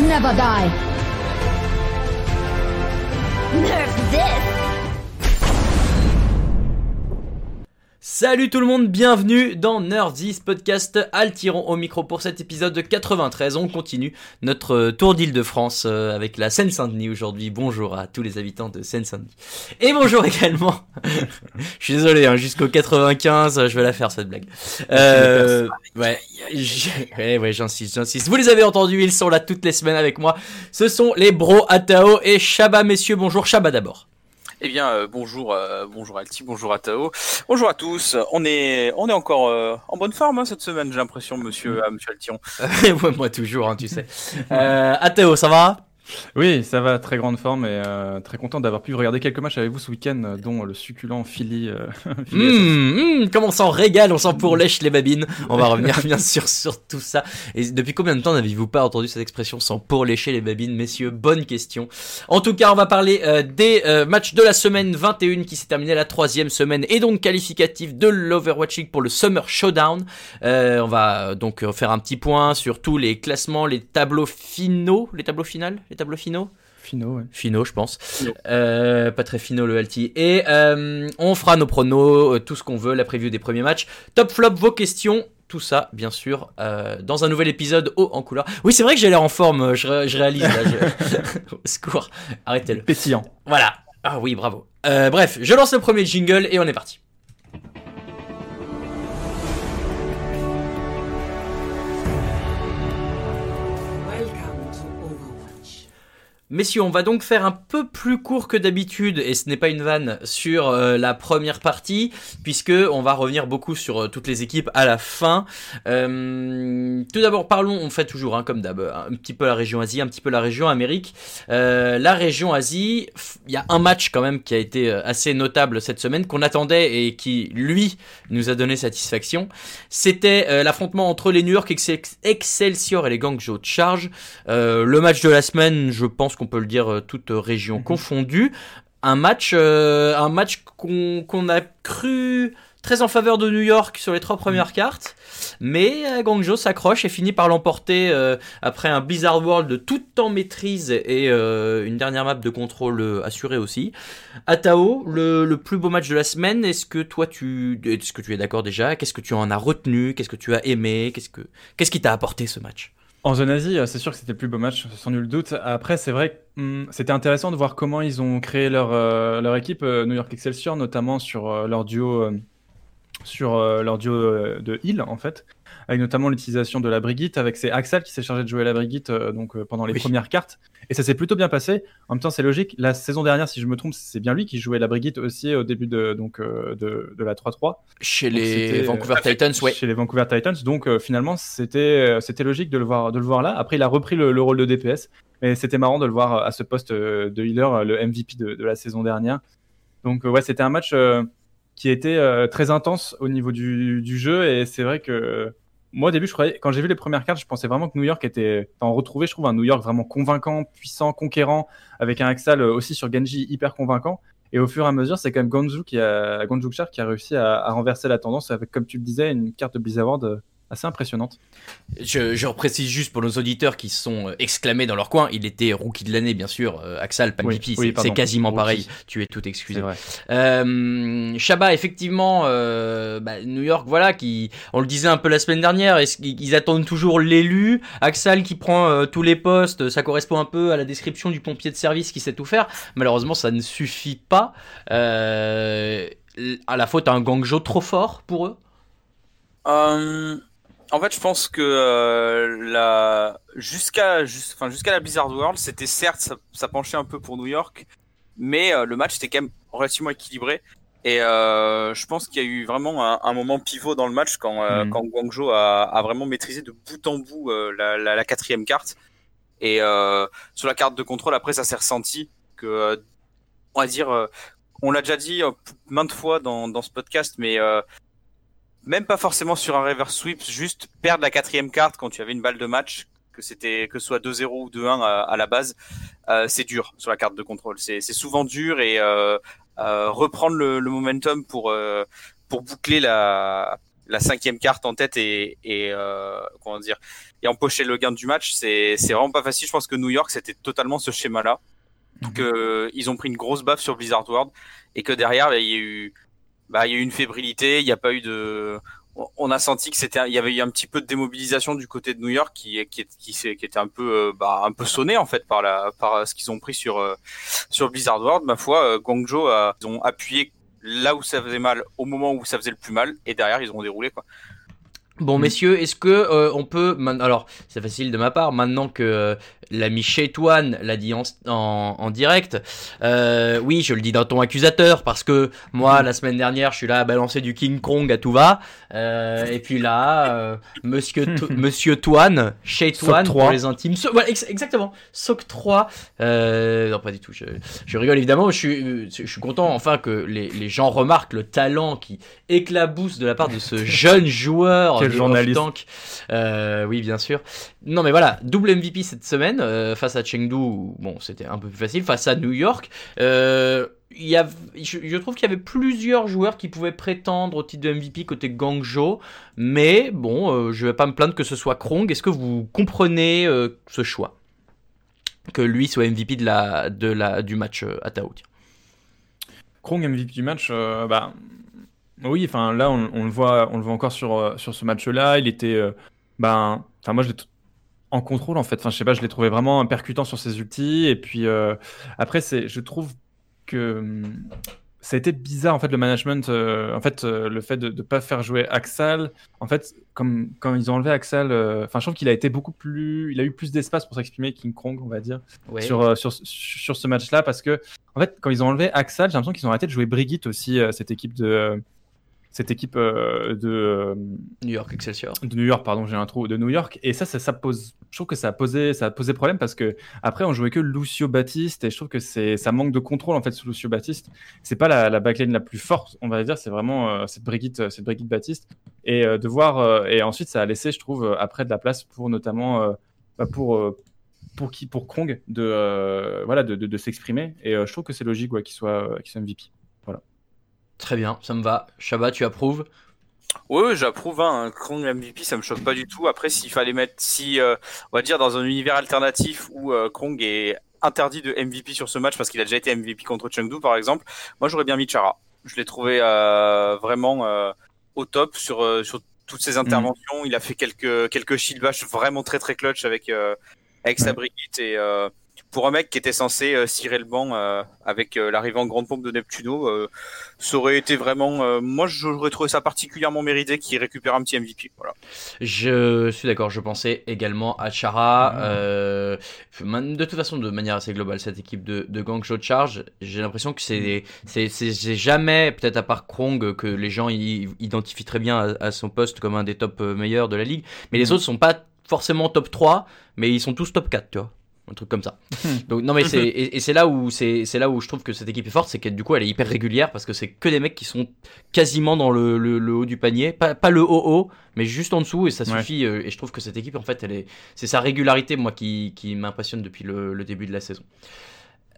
never die. Salut tout le monde, bienvenue dans Nerds podcast Altiron au micro pour cet épisode de 93. On continue notre euh, tour d'Île-de-France euh, avec la Seine-Saint-Denis aujourd'hui. Bonjour à tous les habitants de Seine-Saint-Denis. Et bonjour également. je suis désolé, hein, jusqu'au 95, je vais la faire cette blague. Euh, ouais, ouais, j'insiste, j'insiste. Vous les avez entendus, ils sont là toutes les semaines avec moi. Ce sont les bros Atao et Shaba, messieurs. Bonjour Shaba d'abord. Eh bien, euh, bonjour, euh, bonjour Alti, bonjour à Tao, bonjour à tous. On est, on est encore euh, en bonne forme hein, cette semaine, j'ai l'impression, monsieur, euh, monsieur Altion. Ouais, moi toujours, hein, tu sais. Euh, Atao, ça va? Oui, ça va, très grande forme et euh, très content d'avoir pu regarder quelques matchs avec vous ce week-end, euh, dont le succulent Philly. euh, Philly. Hum, hum, Comme on s'en régale, on s'en pourlèche les babines. On va revenir bien sûr sur tout ça. Et depuis combien de temps n'avez-vous pas entendu cette expression sans pourlécher les babines, messieurs Bonne question. En tout cas, on va parler euh, des matchs de la semaine 21 qui s'est terminée la troisième semaine et donc qualificatif de l'Overwatch League pour le Summer Showdown. On va donc faire un petit point sur tous les classements, les tableaux finaux, les tableaux finales, les tableaux finaux. Finaux, ouais. Finaux, je pense. Finaux. Euh, pas très finaux le LT. Et euh, on fera nos pronos, euh, tout ce qu'on veut, la preview des premiers matchs. Top flop, vos questions. Tout ça, bien sûr, euh, dans un nouvel épisode haut en couleur. Oui, c'est vrai que j'ai l'air en forme, je, ré- je réalise là. Je... Au secours, arrêtez-le. Pétillant. Voilà. Ah oui, bravo. Euh, bref, je lance le premier jingle et on est parti. Messieurs, on va donc faire un peu plus court que d'habitude, et ce n'est pas une vanne, sur euh, la première partie, puisque on va revenir beaucoup sur euh, toutes les équipes à la fin. Euh, tout d'abord, parlons, on fait toujours, hein, comme d'hab, un petit peu la région Asie, un petit peu la région Amérique. La région Asie, il y a un match quand même qui a été assez notable cette semaine, qu'on attendait et qui, lui, nous a donné satisfaction. C'était l'affrontement entre les New York Ex- Excelsior et les Guangzhou Charge. Le match de la semaine, je pense qu'on peut le dire, euh, toute région confondue. Un match, euh, un match qu'on a cru très en faveur de New York sur les trois premières cartes, mais euh, Guangzhou s'accroche et finit par l'emporter euh, après un Blizzard World tout en maîtrise et euh, une dernière map de contrôle assurée aussi. Atao, le, le plus beau match de la semaine, est-ce que toi tu, est-ce que tu es d'accord déjà? Qu'est-ce que tu en as retenu? Qu'est-ce que tu as aimé? Qu'est-ce que, qu'est-ce qui t'a apporté ce match? En zone Asie, euh, c'est sûr que c'était le plus beau match, sans nul doute. Après, c'est vrai que hum, c'était intéressant de voir comment ils ont créé leur, euh, équipe, euh, New York Excelsior, notamment sur leur duo, sur, leur duo de heal, en fait. Avec notamment l'utilisation de la Brigitte, avec c'est Axel qui s'est chargé de jouer la Brigitte euh, donc, euh, pendant les Oui. premières cartes. Et ça s'est plutôt bien passé. En même temps, c'est logique. La saison dernière, si je me trompe, c'est bien lui qui jouait la Brigitte aussi au début de, donc, euh, de, de la 3-3. Chez Donc, les Vancouver Titans, ouais. Chez les Vancouver Titans. Donc finalement, c'était c'était logique de le voir de le voir là. Après, il a repris le, le rôle de DPS, mais c'était marrant de le voir à ce poste de healer, le MVP de, de la saison dernière. Donc ouais, c'était un match qui était euh, très intense au niveau du, du jeu et c'est vrai que moi au début, je croyais quand j'ai vu les premières cartes, je pensais vraiment que New York était enfin, on retrouvait, je trouve, un New York vraiment convaincant, puissant, conquérant, avec un Axal euh, aussi sur Genji hyper convaincant. Et au fur et à mesure, c'est quand même Gonzu qui a, Char qui a réussi à, à renverser la tendance avec, comme tu le disais, une carte de Blizzard euh, assez impressionnante. Je, je reprécise juste pour nos auditeurs qui se sont euh, exclamés dans leur coin, il était rookie de l'année, bien sûr. Euh, Axel, pas Oui, c'est- quasiment Rookie. pareil. Tu es tout excusé. Euh, Shabba, effectivement, euh, bah, New York, voilà, qui, on le disait un peu la semaine dernière, est-ce qu'ils ils attendent toujours l'élu? Axel qui prend euh, tous les postes, ça correspond un peu à la description du pompier de service qui sait tout faire. Malheureusement, ça ne suffit pas. Euh, à la faute à un Guangzhou trop fort pour eux? Euh, en fait, je pense que euh, la... jusqu'à jusqu'à la Blizzard World, c'était certes, ça, ça penchait un peu pour New York, mais euh, le match était quand même relativement équilibré. Et euh, je pense qu'il y a eu vraiment un, un moment pivot dans le match quand, euh, Mhm. quand Guangzhou a, a vraiment maîtrisé de bout en bout euh, la, la, la quatrième carte. Et euh, sur la carte de contrôle, après, ça s'est ressenti que, euh, on va dire, euh, on l'a déjà dit euh, maintes fois dans, dans ce podcast, mais euh, même pas forcément sur un reverse sweep, juste perdre la quatrième carte quand tu avais une balle de match, que c'était que ce soit 2-0 ou 2-1 à, à la base, euh, c'est dur sur la carte de contrôle. C'est souvent dur et euh, euh, reprendre le, le momentum pour euh, pour boucler la la cinquième carte en tête et, et euh, comment dire et empocher le gain du match, c'est c'est vraiment pas facile. Je pense que New York c'était totalement ce schéma-là, Mhm. que ils ont pris une grosse baffe sur Blizzard World et que derrière il y a eu bah il y a eu une fébrilité, il n'y a pas eu de on- a senti que c'était il y avait eu un petit peu de démobilisation du côté de New York qui qui qui, qui était un peu euh, bah, un peu sonné en fait par la par euh, ce qu'ils ont pris sur euh, sur Blizzard World. Ma foi Guangzhou a, ils ont appuyé là où ça faisait mal au moment où ça faisait le plus mal et derrière ils ont déroulé quoi. Bon, messieurs, est-ce que euh, on peut alors c'est facile de ma part. Maintenant que l'ami Shaitwan l'a dit en, en, en direct. euh, oui, je le dis d'un ton accusateur parce que moi la semaine dernière je suis là à balancer du King Kong à tout va euh, et puis là euh, Monsieur Monsieur 3. pour les intimes. So- voilà, ex- exactement. Soc 3. Euh, non pas du tout. Je, je rigole évidemment. Je suis je suis content enfin que les, les gens remarquent le talent qui éclabousse de la part de ce jeune joueur Quel journaliste. Euh, oui, bien sûr. Non, mais voilà, double MVP cette semaine euh, face à Chengdu. Bon, c'était un peu plus facile. Face à New York, euh, y a, je, trouve qu'il y avait plusieurs joueurs qui pouvaient prétendre au titre de MVP côté Guangzhou. Mais bon, euh, je vais pas me plaindre que ce soit Krong. Est-ce que vous comprenez ce choix? Que lui soit MVP de la, de la, du match à Tao. Krong MVP du match, bah oui, enfin là on, le voit, on le voit encore sur sur ce match-là. Il était, ben, enfin moi je l'ai en contrôle en fait. Enfin je sais pas, je l'ai trouvé vraiment percutant sur ses ultis. Et puis euh, après c'est, je trouve que hum, ça a été bizarre en fait le management. euh, en fait euh, le fait de ne pas faire jouer Axal. En fait comme quand ils ont enlevé Axal, enfin je trouve qu'il a été beaucoup plus, il a eu plus d'espace pour s'exprimer King Krong on va dire Ouais. sur, sur, sur ce match-là parce que, en fait, quand ils ont enlevé Axal, j'ai l'impression qu'ils ont arrêté de jouer Brigitte aussi, cette équipe de. Cette équipe euh, de, euh, New York Excelsior. de New York, pardon, j'ai un trou, de New York. Et ça, ça, ça pose, je trouve que ça a posé, ça a posé problème parce que après, on jouait que Lucio Baptiste et je trouve que c'est, ça manque de contrôle en fait sous Lucio Baptiste. C'est pas la, la backline la plus forte, on va dire, c'est vraiment euh, cette Brigitte, cette Brigitte Baptiste. Et de voir, et ensuite, ça a laissé, je trouve, après de la place pour notamment, bah, pour, pour qui, pour Kong de, euh, voilà, de, de, de s'exprimer. Et euh, je trouve que c'est logique ouais, qu'il soit, euh, qu'il soit MVP. Très bien, ça me va. Shabba, tu approuves? Oui, oui, j'approuve. Hein. Un Krong MVP, ça me choque pas du tout. Après, s'il fallait mettre, si, euh, on va dire, dans un univers alternatif où euh, Krong est interdit de MVP sur ce match parce qu'il a déjà été MVP contre Chengdu, par exemple, moi j'aurais bien mis Chara. Je l'ai trouvé euh, vraiment euh, au top sur, sur toutes ses interventions. Il a fait quelques, quelques shield bash vraiment très très clutch avec, avec sa. Brigitte et. Pour un mec qui était censé euh, cirer le banc euh, avec euh, l'arrivée en grande pompe de Neptuno, ça aurait été vraiment. moi, j'aurais trouvé ça particulièrement mérité qu'il récupère un petit MVP. Voilà. Je suis d'accord, je pensais également à Chara. Man- de toute façon, de manière assez globale, cette équipe de, de Guangzhou Charge, j'ai l'impression que c'est jamais, peut-être à part Krong, que les gens y- identifient très bien à, à son poste comme un des top meilleurs de la ligue. Mais les Mhm. autres sont pas forcément top 3, mais ils sont tous top 4, tu vois. Un truc comme ça. Donc non mais c'est et, et c'est là où c'est c'est là où je trouve que cette équipe est forte, c'est que du coup elle est hyper régulière parce que c'est que des mecs qui sont quasiment dans le, le, le haut du panier, pas, pas le haut haut, mais juste en dessous et ça Ouais. suffit. euh, et je trouve que cette équipe en fait elle est c'est sa régularité moi qui, qui m'impressionne depuis le, le début de la saison.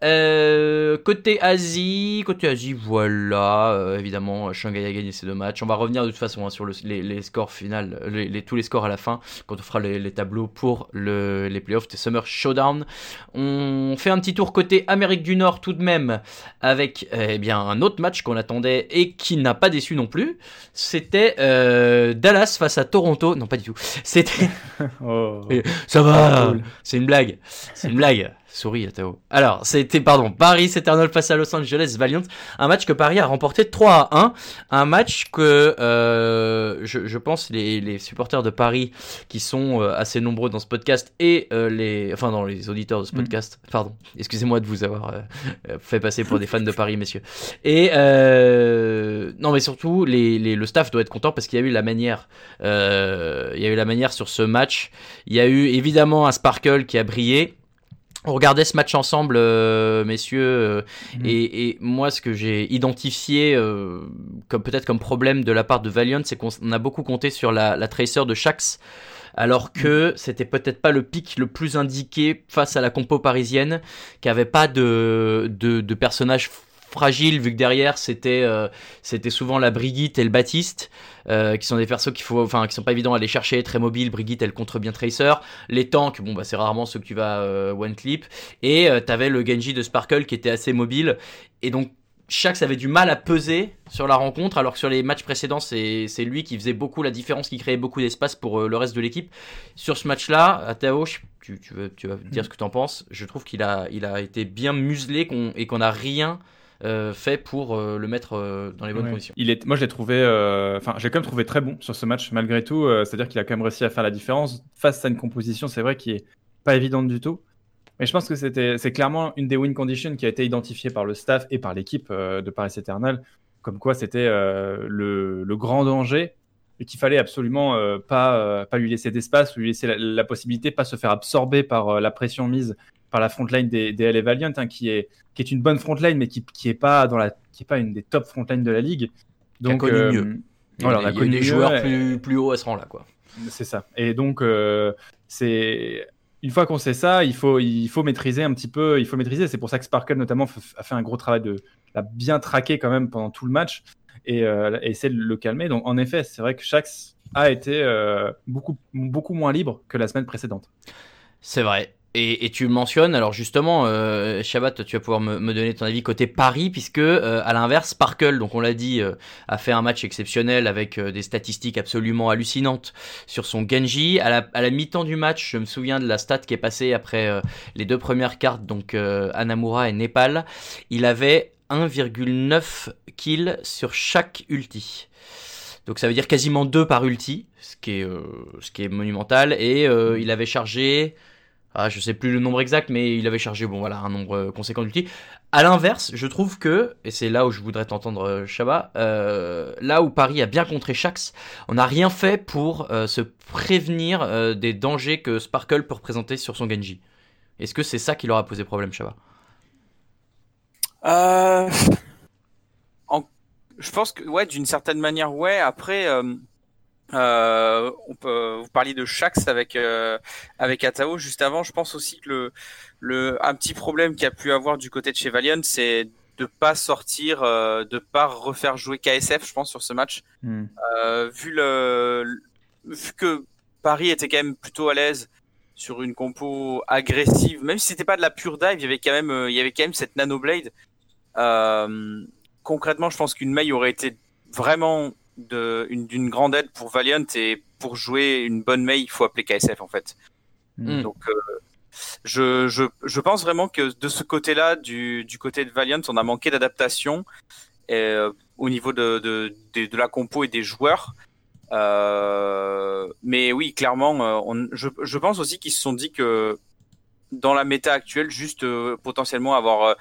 Euh, côté Asie, côté Asie, voilà, euh, évidemment, Shanghai a gagné ces deux matchs. On va revenir de toute façon hein, sur le- les, les scores finales, les, les- tous les scores à la fin, quand on fera les, les tableaux pour le, les playoffs de Summer Showdown. On fait un petit tour côté Amérique du Nord tout de même, avec eh bien un autre match qu'on attendait et qui n'a pas déçu non plus. C'était euh, Dallas face à Toronto. Non, pas du tout. C'était Oh. Ça va, c'est une blague, c'est une blague. Souris, Théo. Alors, c'était, pardon, Paris Eternal face à Los Angeles Valiant. Un match que Paris a remporté 3 à 1. Un match que, euh, je, je pense, les, les supporters de Paris, qui sont euh, assez nombreux dans ce podcast, et euh, les, enfin, dans les auditeurs de ce Mm. podcast, pardon, excusez-moi de vous avoir fait passer pour des fans de Paris, messieurs. Et, non, mais surtout, les, les- le staff doit être content parce qu'il y a eu la manière, il y a eu la manière sur ce match. Il y a eu évidemment un Sparkle qui a brillé. On regardait ce match ensemble, euh, messieurs, euh, Mhm. et, et moi, ce que j'ai identifié euh, comme peut-être comme problème de la part de Valiant, c'est qu'on on a beaucoup compté sur la, la tracer de Shax, alors que c'était peut-être pas le pic le plus indiqué face à la compo parisienne, qui avait pas de, de, de personnage fragile vu que derrière c'était euh, c'était souvent la Brigitte et le Baptiste euh, qui sont des persos qu'il faut enfin qui sont pas évidents à aller chercher très mobile Brigitte elle contre bien Tracer les tanks bon bah c'est rarement ceux que tu vas euh, one clip et euh, t'avais le Genji de Sparkle qui était assez mobile et donc Shax avait du mal à peser sur la rencontre, alors que sur les matchs précédents, c'est lui qui faisait beaucoup la différence, qui créait beaucoup d'espace pour le reste de l'équipe. Sur ce match-là, à Tao, tu, tu, veux, tu vas dire ce que tu en penses. Je trouve qu'il a, il a été bien muselé et qu'on n'a rien euh, fait pour euh, le mettre euh, dans les bonnes Ouais. conditions. Il est, moi, je l'ai trouvé, euh, enfin, j'ai quand même trouvé très bon sur ce match malgré tout. euh, C'est-à-dire qu'il a quand même réussi à faire la différence face à une composition, c'est vrai, qui est pas évidente du tout. Mais je pense que c'était, c'est clairement une des win conditions qui a été identifiée par le staff et par l'équipe euh, de Paris Eternal, comme quoi c'était euh, le, le grand danger et qu'il fallait absolument euh, pas, euh, pas lui laisser d'espace, ou lui laisser la, la possibilité, pas se faire absorber par euh, la pression mise par la frontline des, des LA Valiant, hein, qui est qui est une bonne frontline, mais qui qui est pas dans la qui est pas une des top frontlines de la ligue. Qui a connu euh, mieux. Voilà, on y a connu des mieux, joueurs et- plus, plus hauts à ce rang-là, quoi. c'est ça. Et donc, euh, c'est une fois qu'on sait ça, il faut, il faut maîtriser un petit peu. Il faut maîtriser. C'est pour ça que Sparkle notamment a fait un gros travail de l'a bien traqué quand même pendant tout le match et, euh, et essayer de le calmer. Donc, en effet, c'est vrai que Shax a été euh, beaucoup, beaucoup moins libre que la semaine précédente. C'est vrai. Et, et tu mentionnes, alors justement, euh, Shabbat, tu vas pouvoir me, donner ton avis côté Paris, puisque euh, à l'inverse, Sparkle, donc on l'a dit, euh, a fait un match exceptionnel avec euh, des statistiques absolument hallucinantes sur son Genji. À la, mi-temps du match, je me souviens de la stat qui est passée après les deux premières cartes, donc Anamura et Népal. Il avait 1,9 kills sur chaque ulti. Donc ça veut dire quasiment 2 par ulti, ce qui est, monumental. Et il avait chargé, ah, je sais plus le nombre exact, mais il avait chargé bon voilà un nombre euh, conséquent d'ulti. À l'inverse, je trouve que, et c'est là où je voudrais t'entendre euh, Shaba, euh, là où Paris a bien contré Shax, on n'a rien fait pour euh, se prévenir des dangers que Sparkle peut représenter sur son Genji. Est-ce que c'est ça qui leur a posé problème, Shaba Euh, en- Je pense que, ouais, d'une certaine manière, ouais. Après, euh, on peut, vous parliez de Shax avec, euh, avec Atao juste avant. Je pense aussi que le, le, un petit problème qu'il y a pu avoir du côté de chez Valiant, c'est de pas sortir, euh, de pas refaire jouer KSF, je pense, sur ce match. Euh, vu le, vu que Paris était quand même plutôt à l'aise sur une compo agressive, même si c'était pas de la pure dive, il y avait quand même, euh, il y avait quand même cette nano blade. Euh, concrètement, je pense qu'une mail aurait été vraiment d'une grande aide pour Valiant et pour jouer une bonne mail, il faut appeler KSF en fait. Mm. Donc, euh, je, je, je pense vraiment que de ce côté-là, du, du côté de Valiant, on a manqué d'adaptation euh, au niveau de, de, de, de la compo et des joueurs. Euh, mais oui, clairement, euh, on, je, je pense aussi qu'ils se sont dit que dans la méta actuelle, juste euh, potentiellement avoir euh,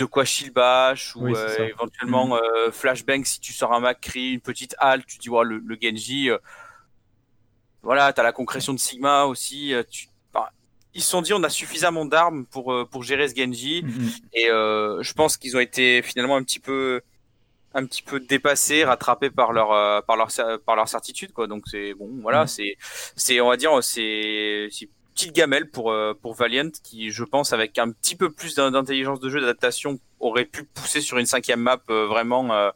de quoi shield bash ou Oui, euh, éventuellement euh, flashbang si tu sors un Macri, une petite halte, tu dis ouais, le, le Genji. euh, voilà, t'as la concrétion de Sigma aussi. euh, tu, ils se sont dit on a suffisamment d'armes pour pour gérer ce Genji Mhm. et euh, je pense qu'ils ont été finalement un petit peu un petit peu dépassés, rattrapés par leur par leur par leur certitude quoi. Donc c'est bon, voilà, c'est c'est on va dire c'est petite gamelle pour euh, pour Valiant qui je pense avec un petit peu plus d'in- d'intelligence de jeu d'adaptation aurait pu pousser sur une cinquième map euh, vraiment euh,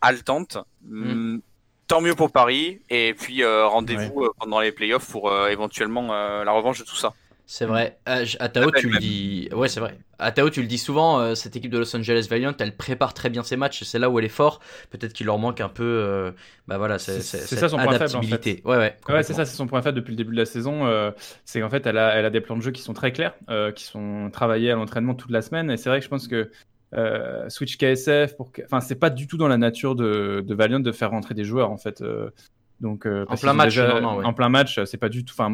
haletante. Hum, Tant mieux pour Paris et puis euh, rendez-vous pendant les playoffs pour euh, éventuellement euh, la revanche de tout ça. C'est vrai. À Tao, tu le dis. Ouais, c'est vrai. À Tao, tu le dis souvent. euh, cette équipe de Los Angeles Valiant, elle prépare très bien ses matchs. C'est là où elle est forte. Peut-être qu'il leur manque un peu. euh, bah voilà, c'est C'est- c'est- c'est cette ça son point faible, en adaptabilité. Ouais, ouais. Ouais, c'est ça, c'est son point faible depuis le début de la saison. euh, c'est qu'en fait, elle a, elle a des plans de jeu qui sont très clairs, euh, qui sont travaillés à l'entraînement toute la semaine. Et c'est vrai que je pense que euh, Switch KSF, pour enfin, c'est pas du tout dans la nature de, de Valiant de faire rentrer des joueurs en fait. euh, donc, euh, parce plein match, déjà- non, non, ouais. En plein match, c'est pas du tout. Enfin,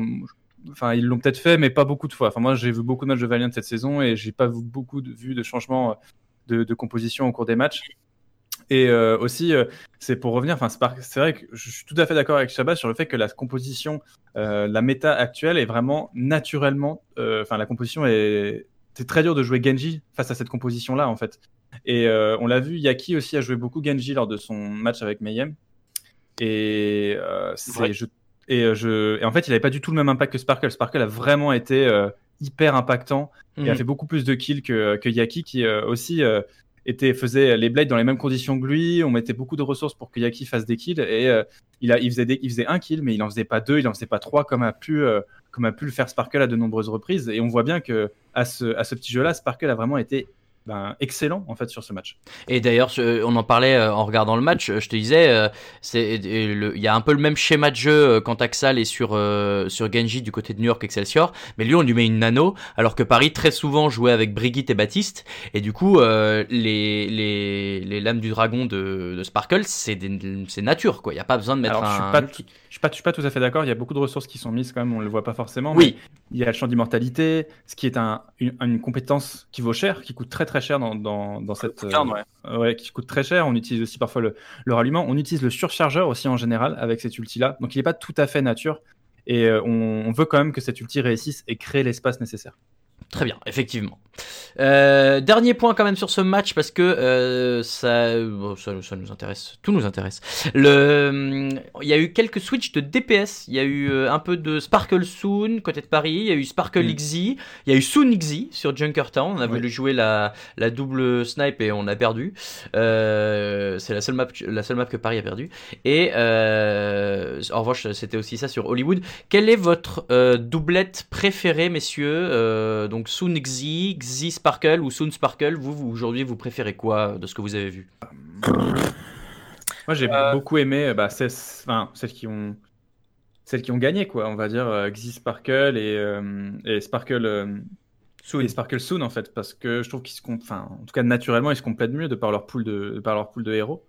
enfin, ils l'ont peut-être fait, mais pas beaucoup de fois. Enfin, moi, j'ai vu beaucoup de matchs de Valiant cette saison et j'ai pas vu beaucoup de, vu de changements de, de composition au cours des matchs. Et euh, aussi, euh, c'est pour revenir, enfin, c'est vrai que je suis tout à fait d'accord avec Shabba sur le fait que la composition, euh, la méta actuelle est vraiment naturellement, euh, enfin, la composition est, c'est très dur de jouer Genji face à cette composition-là, en fait. Et euh, on l'a vu, Yaki aussi a joué beaucoup Genji lors de son match avec Mayhem. Et, euh, c'est- je, et, euh, je, et en fait, il avait pas du tout le même impact que Sparkle. Sparkle a vraiment été euh, hyper impactant et a Mhm. fait beaucoup plus de kills que, que Yaki, qui euh, aussi euh, était, faisait les blades dans les mêmes conditions que lui. On mettait beaucoup de ressources pour que Yaki fasse des kills. Et il, a, il, faisait des, il faisait un kill, mais il en faisait pas deux, il en faisait pas trois, comme a pu, comme a pu le faire Sparkle à de nombreuses reprises. Et on voit bien que à ce, à ce petit jeu-là, Sparkle a vraiment été ben, excellent en fait sur ce match. Et d'ailleurs, on en parlait euh, en regardant le match. Je te disais, euh, c'est il y a un peu le même schéma de jeu euh, quand Axal est sur sur Genji du côté de New York Excelsior, mais lui on lui met une nano, alors que Paris très souvent jouait avec Brigitte et Baptiste, et du coup les, les, les lames du dragon de, de Sparkle c'est c'est nature quoi. Il y a pas besoin de mettre alors, un. Je suis pas, suis pas, je suis pas tout à fait d'accord. Il y a beaucoup de ressources qui sont mises quand même. On le voit pas forcément. Oui. il y a le champ d'immortalité, ce qui est un, une, une compétence qui vaut cher, qui coûte très très cher dans, dans, dans cette. Euh, ouais. qui coûte très cher. On utilise aussi parfois le, le, rallument. On utilise le surchargeur aussi en général avec cet ulti-là. Donc il n'est pas tout à fait nature. Et euh, on, on, veut quand même que cet ulti réussisse et crée l'espace nécessaire. Très bien, effectivement. Euh, dernier point quand même sur ce match parce que euh, ça, bon, ça, ça, nous intéresse, tout nous intéresse. Le, il y a eu quelques switches de DPS. Il y a eu euh, un peu de Sparkle Soon côté de Paris. Il y a eu Sparkle mm. XZ. Il y a eu Soon XZ sur Junkertown. On a voulu jouer la, la double snipe et on a perdu. Euh, c'est la seule map, la seule map que Paris a perdu. Et en revanche, c'était aussi ça sur Hollywood. Quelle est votre doublette préférée, messieurs? donc Soon XZ, XZ Sparkle ou Soon Sparkle, vous, vous aujourd'hui, vous préférez quoi de ce que vous avez vu? Moi, j'ai euh... beaucoup aimé bah, celles, enfin, celles, qui ont, celles qui ont gagné, quoi. On va dire euh, Sparkle et, euh, et Sparkle. Euh, Soon. Et Sparkle Soon, en fait, parce que je trouve qu'ils se enfin, en tout cas, naturellement, ils se complètent mieux de par leur pool de, de par leur pool de héros.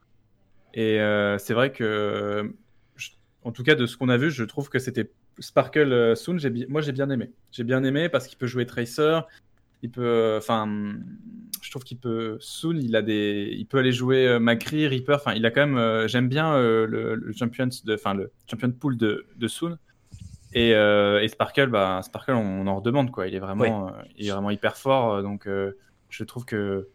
Et euh, c'est vrai que, je, en tout cas, de ce qu'on a vu, je trouve que c'était Sparkle euh, Soon, moi j'ai bien aimé. J'ai bien aimé parce qu'il peut jouer Tracer, il peut, enfin, je trouve qu'il peut Soon, il a des, il peut aller jouer euh, Macri, Reaper. Enfin, il a quand même, euh, j'aime bien euh, le, le, champion de, enfin le champion pool de, de Soon. Et, euh, et, Sparkle, bah, Sparkle, on, on, en redemande quoi. Il est vraiment, il est vraiment hyper fort. Donc, je trouve que,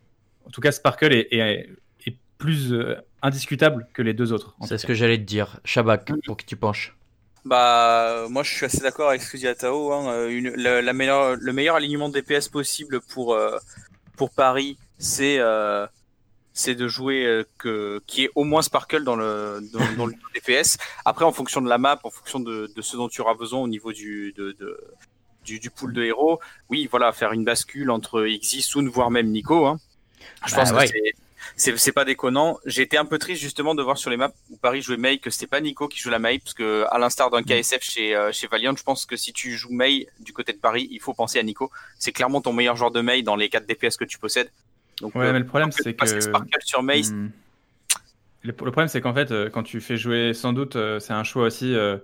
en tout cas, Sparkle est, est, est plus indiscutable que les deux autres. C'est ce que j'allais te dire. Shabak, pour qui tu penches bah, moi, je suis assez d'accord avec ce que dit Atao. Hein. Une, la, la meilleure, le meilleur alignement de DPS possible pour, euh, pour Paris, c'est euh, c'est de jouer euh, que qui est au moins Sparkle dans le dans, dans le DPS. Après, en fonction de la map, en fonction de, de ce dont tu auras besoin au niveau du de, de du, du, pool de héros, oui, voilà, faire une bascule entre Xi, Soon, voire même Nico. Hein. Je bah, pense ouais. que c'est pas déconnant. J'ai été un peu triste justement de voir sur les maps où Paris jouait Mei que c'était pas Nico qui joue la Mei parce que à l'instar d'un KSF chez euh, chez Valiant, je pense que si tu joues Mei du côté de Paris, il faut penser à Nico. C'est clairement ton meilleur joueur de Mei dans les 4 DPS que tu possèdes. Donc, ouais, euh, mais le problème c'est que sur Mei. Hmm. Le, problème c'est qu'en fait euh, quand tu fais jouer sans doute c'est un choix aussi euh,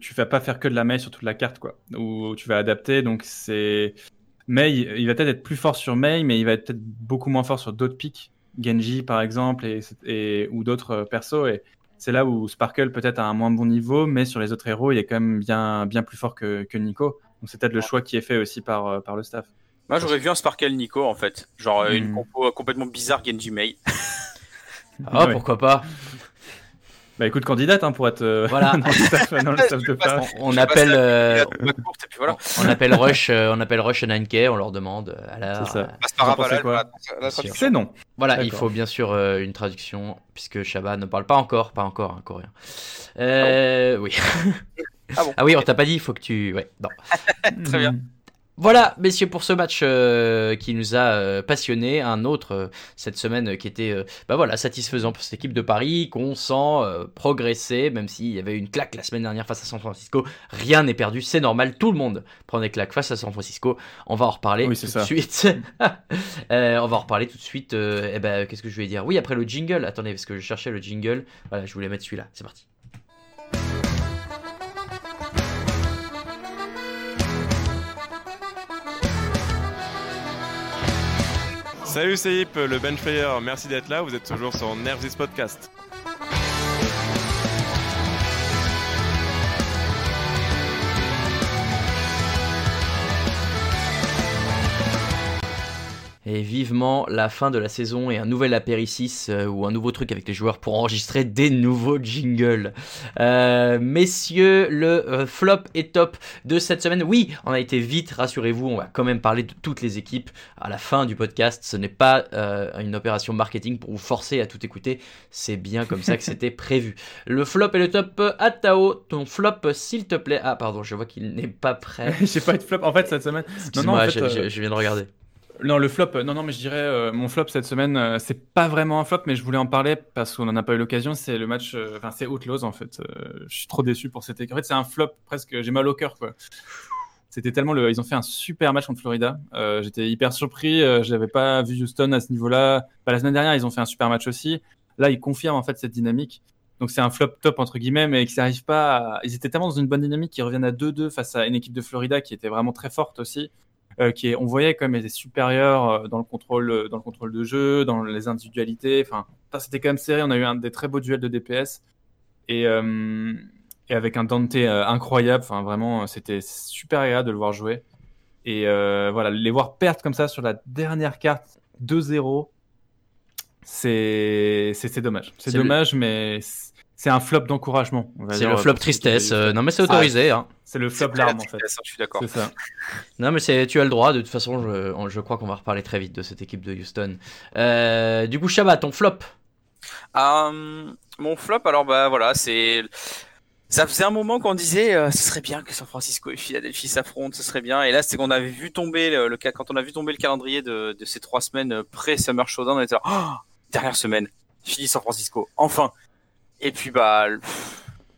tu vas pas faire que de la Mei sur toute la carte quoi ou tu vas adapter donc c'est Mei il va peut-être être plus fort sur Mei mais il va être peut-être beaucoup moins fort sur d'autres pics Genji par exemple et, et ou d'autres persos et c'est là où Sparkle peut-être à un moins bon niveau mais sur les autres héros il est quand même bien bien plus fort que, que Nico. Donc c'est peut-être le choix qui est fait aussi par, par le staff. Moi j'aurais vu un Sparkle Nico en fait. Genre mm. une compo complètement bizarre Genji Mei. Ah ouais. pourquoi pas bah écoute, candidate hein, pour être euh, voilà. dans le staff, dans le staff de Paris. On, on appelle, euh, voilà. on appelle Rush, euh, on appelle Rush 9K, on leur demande. Alors, c'est ça. C'est non. Voilà, il faut bien sûr euh, une traduction puisque Shabba ne parle pas encore, pas encore un coréen. Euh, ah bon. oui. ah, bon. ah oui, on t'a pas dit, il faut que tu, ouais, non. Très bien. Voilà, messieurs, pour ce match euh, qui nous a euh, passionné, un autre euh, cette semaine qui était, euh, bah voilà, satisfaisant pour cette équipe de Paris, qu'on sent euh, progresser, même s'il y avait une claque la semaine dernière face à San Francisco. Rien n'est perdu, c'est normal, tout le monde prend des claques face à San Francisco. On va en reparler oui, tout ça. de suite. Euh, on va en reparler tout de suite. et ben, qu'est-ce que je voulais dire? Oui, après le jingle. Attendez, parce que je cherchais le jingle. Voilà, je voulais mettre celui-là. C'est parti. Salut c'est Hip, le bench player, merci d'être là, vous êtes toujours sur Nervous Podcast. Et vivement la fin de la saison et un nouvel apéricis euh, ou un nouveau truc avec les joueurs pour enregistrer des nouveaux jingles. Euh, messieurs, le euh, flop et top de cette semaine. Oui, on a été vite, rassurez-vous, on va quand même parler de toutes les équipes à la fin du podcast. Ce n'est pas une opération marketing pour vous forcer à tout écouter. C'est bien comme ça que c'était prévu. Le flop et le top à Tao. Ton flop, s'il te plaît. Ah, pardon, je vois qu'il n'est pas prêt. J'ai pas eu de flop. En fait, cette semaine. Non, non, en fait, je- je viens de regarder. Non, le flop, euh, non, non, mais je dirais euh, mon flop cette semaine, euh, c'est pas vraiment un flop, mais je voulais en parler parce qu'on en a pas eu l'occasion. C'est le match, euh, enfin, c'est Outlaws en fait. Euh, je suis trop déçu pour cette équipe. En fait, c'est un flop presque, j'ai mal au cœur quoi. C'était tellement le. Ils ont fait un super match contre Florida. J'étais hyper surpris. Je n'avais pas vu Houston à ce niveau-là. Bah, la semaine dernière, ils ont fait un super match aussi. Là, ils confirment en fait cette dynamique. Donc c'est un flop top entre guillemets, mais qu'ils n'arrivent pas. À... Ils étaient tellement dans une bonne dynamique qu'ils reviennent à 2-2 face à une équipe de Florida qui était vraiment très forte aussi. Euh, qui est, on voyait quand même était supérieur euh, dans le contrôle, euh, dans le contrôle de jeu, dans les individualités. Enfin, c'était quand même serré. On a eu un des très beaux duels de DPS et, euh, et avec un Dante incroyable. Enfin, vraiment, c'était super agréable de le voir jouer. Et voilà, les voir perdre comme ça sur la dernière carte 2-0, c'est dommage. C'est le- dommage, mais c'est un flop d'encouragement. C'est le flop tristesse. euh, non, mais c'est autorisé. Hein. C'est le flop larme en fait. tristesse, Je suis d'accord. C'est ça. Non, mais c'est, tu as le droit. De toute façon, je, je crois qu'on va reparler très vite de cette équipe de Houston. Euh, du coup, Shabbat, ton flop? Euh, mon flop, alors bah voilà, c'est. Ça faisait un moment qu'on disait euh, ce serait bien que San Francisco et Philadelphie s'affrontent, ce serait bien. Et là, c'est qu'on avait vu tomber le, quand on a vu tomber le calendrier de, de ces trois semaines euh, pré-Summer Showdown, on était là, oh, dernière semaine, Philly San Francisco, enfin. Et puis bah,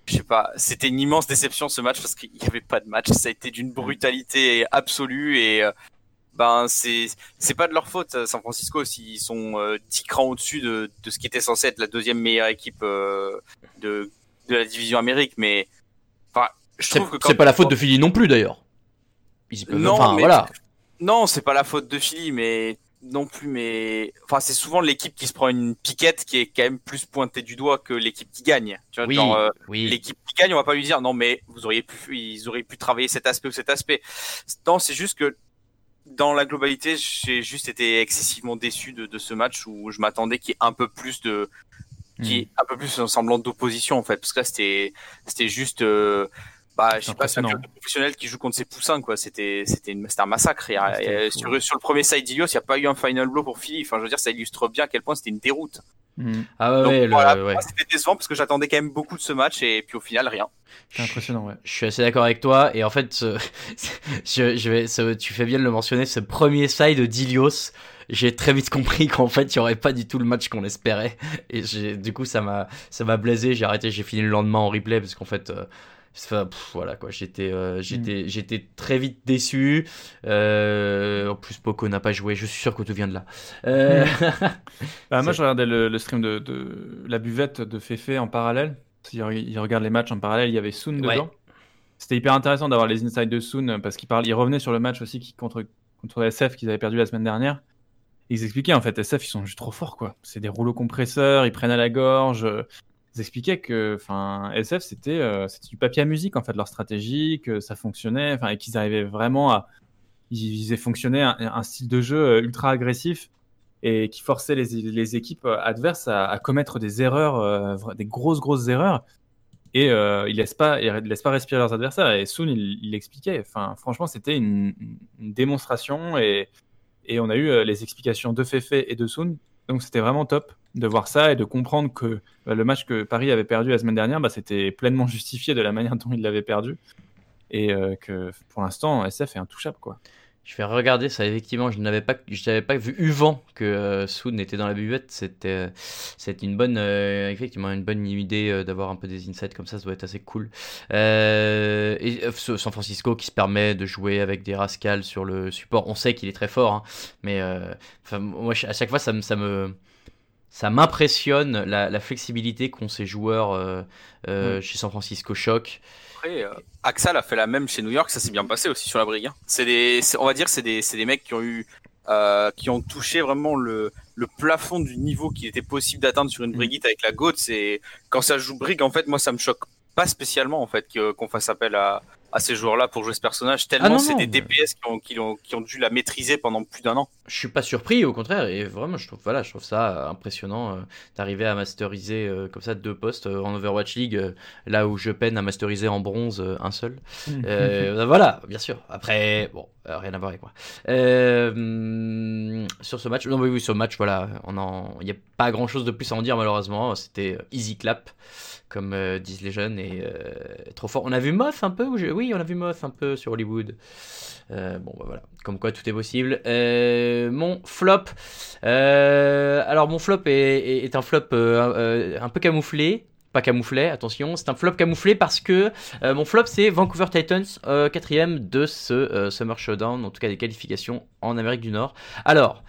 je sais pas, c'était une immense déception ce match parce qu'il n'y avait pas de match. Ça a été d'une brutalité absolue et euh, ben c'est c'est pas de leur faute San Francisco s'ils sont euh, 10 crans au-dessus de, de ce qui était censé être la deuxième meilleure équipe euh, de de la division Amérique mais enfin je trouve que c'est pas la faute de Philly non plus, d'ailleurs. Non, enfin, mais- voilà. non c'est pas la faute de Philly mais non plus mais enfin c'est souvent l'équipe qui se prend une piquette qui est quand même plus pointée du doigt que l'équipe qui gagne tu vois Oui, euh, oui. l'équipe qui gagne, on va pas lui dire non mais vous auriez pu, ils auraient pu travailler cet aspect ou cet aspect. Non, c'est juste que dans la globalité, j'ai juste été excessivement déçu de, de ce match où je m'attendais qu'il y ait un peu plus de, y ait un peu plus un semblant d'opposition en fait, parce que là c'était, c'était juste, euh, bah je sais pas, c'est un club de professionnel qui joue contre ses poussins quoi. C'était, c'était, une- c'était un massacre. A- fou. sur, sur le premier side d'Ilios, il n'y a pas eu un final blow pour Philly. Enfin, je veux dire, ça illustre bien à quel point c'était une déroute. Mhm. Ah ouais, Donc ouais, le- voilà, ouais. moi, c'était décevant parce que j'attendais quand même beaucoup de ce match et puis au final rien. C'est impressionnant, ouais. Je suis assez d'accord avec toi. Et en fait, ce- je, je vais, ce- tu fais bien de le mentionner, ce premier side d'Ilios, j'ai très vite compris qu'en fait, il n'y aurait pas du tout le match qu'on espérait. Et j'ai- du coup, ça m'a, ça m'a blasé. J'ai arrêté, j'ai fini le lendemain en replay parce qu'en fait, euh, enfin, pff, voilà quoi, j'étais, euh, j'étais, j'étais très vite déçu. Euh, en plus, Poco n'a pas joué. Je suis sûr que tout vient de là. Euh, Bah, moi, je regardais le, le stream de, de la buvette de Fefe en parallèle. Il, il regarde les matchs en parallèle. Il y avait Soon Ouais. dedans. C'était hyper intéressant d'avoir les insides de Soon parce qu'il parle, il revenait sur le match aussi qui, contre, contre SF qu'ils avaient perdu la semaine dernière. Ils expliquaient en fait, SF, ils sont juste trop forts quoi. C'est des rouleaux compresseurs, ils prennent à la gorge. Ils expliquaient que SF, c'était euh, c'était du papier à musique en fait, leur stratégie, que ça fonctionnait, enfin, et qu'ils arrivaient vraiment à. Ils, faisaient fonctionner un, style de jeu euh, ultra agressif et qui forçait les, équipes euh, adverses à, commettre des erreurs, des grosses, grosses erreurs. Et euh, ils laissent pas, ils laissent pas respirer leurs adversaires. Et Soon, il il l'expliquait. Enfin, franchement, c'était une, démonstration et, on a eu les explications de Fefe et de Soon. Donc c'était vraiment top de voir ça et de comprendre que bah, le match que Paris avait perdu la semaine dernière, bah, c'était pleinement justifié de la manière dont il l'avait perdu. Et euh, que pour l'instant, SF est intouchable. quoi. Je vais regarder ça. Effectivement, je n'avais pas, pas vu eu vent que euh, Soon était dans la buvette. C'était, euh, une bonne, euh, une bonne idée euh, d'avoir un peu des insights comme ça. Ça doit être assez cool. Euh, et euh, San Francisco qui se permet de jouer avec des rascals sur le support. On sait qu'il est très fort, hein, mais euh, à chaque fois, ça me, ça m'impressionne la, la flexibilité qu'ont ces joueurs euh, euh, chez San Francisco Shock. Après, euh, Axel a fait la même chez New York, ça s'est bien passé aussi sur la brigue. hein. C'est des, c'est- on va dire, c'est des, c'est des mecs qui ont eu, euh, qui ont touché vraiment le, le plafond du niveau qu'il était possible d'atteindre sur une brigite avec la Goat. C'est quand ça joue brigue, en fait, moi ça me choque pas spécialement en fait qu'on fasse appel à, à ces joueurs-là pour jouer ce personnage, Ah tellement c'est des DPS qui ont, qui, ont, qui ont dû la maîtriser pendant plus d'un an. Je suis pas surpris, au contraire, et vraiment, je trouve, voilà, je trouve ça euh, impressionnant euh, d'arriver à masteriser euh, comme ça deux postes euh, en Overwatch League, euh, là où je peine à masteriser en bronze euh, un seul. Euh, voilà, bien sûr. Après, bon, euh, rien à voir avec moi. Sur ce match, non, mais oui, sur le match, voilà, on en, il n'y a pas grand chose de plus à en dire malheureusement. C'était easy clap, comme euh, disent les jeunes, et euh, trop fort. On a vu Moth un peu, oui, on a vu Moth un peu sur Hollywood. Euh, bon, bah voilà, comme quoi tout est possible. Euh, mon flop, alors mon flop est, est- est un flop un peu camouflé. Pas camouflé, attention, c'est un flop camouflé parce que mon flop c'est Vancouver Titans, quatrième de ce Summer Showdown, en tout cas des qualifications en Amérique du Nord. Alors,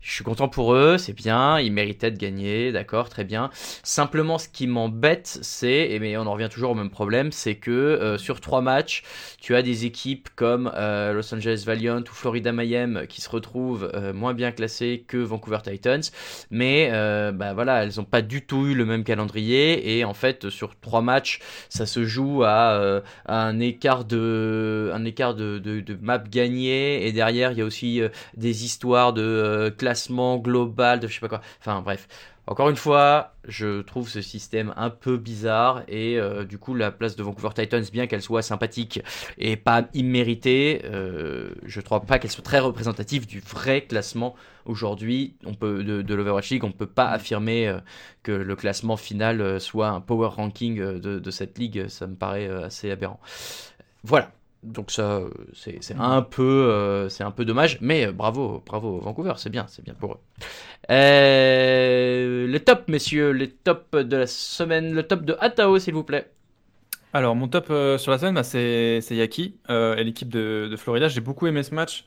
je suis content pour eux, c'est bien, ils méritaient de gagner, d'accord, très bien. Simplement, ce qui m'embête, c'est, et mais on en revient toujours au même problème, c'est que euh, sur trois matchs, tu as des équipes comme euh, Los Angeles Valiant ou Florida Mayhem qui se retrouvent euh, moins bien classées que Vancouver Titans, mais bah voilà, elles n'ont pas du tout eu le même calendrier et en fait sur trois matchs, ça se joue à, un écart de un map gagné et derrière il y a aussi des histoires de euh, classement global, de je sais pas quoi. Enfin bref. Encore une fois, je trouve ce système un peu bizarre et euh, du coup la place de Vancouver Titans, bien qu'elle soit sympathique et pas imméritée, euh, je ne trouve pas qu'elle soit très représentative du vrai classement aujourd'hui. On peut de, de l'Overwatch League, on ne peut pas affirmer euh, que le classement final soit un power ranking de, de cette ligue. Ça me paraît assez aberrant. Voilà. Donc ça, euh, c'est un peu, euh, c'est un peu dommage, mais euh, bravo, bravo Vancouver, c'est bien, c'est bien pour eux. Euh, les tops, messieurs, les tops de la semaine, le top de Atao, s'il vous plaît. Alors, mon top sur la semaine, bah, c'est Yaki et l'équipe de, de Florida. J'ai beaucoup aimé ce match.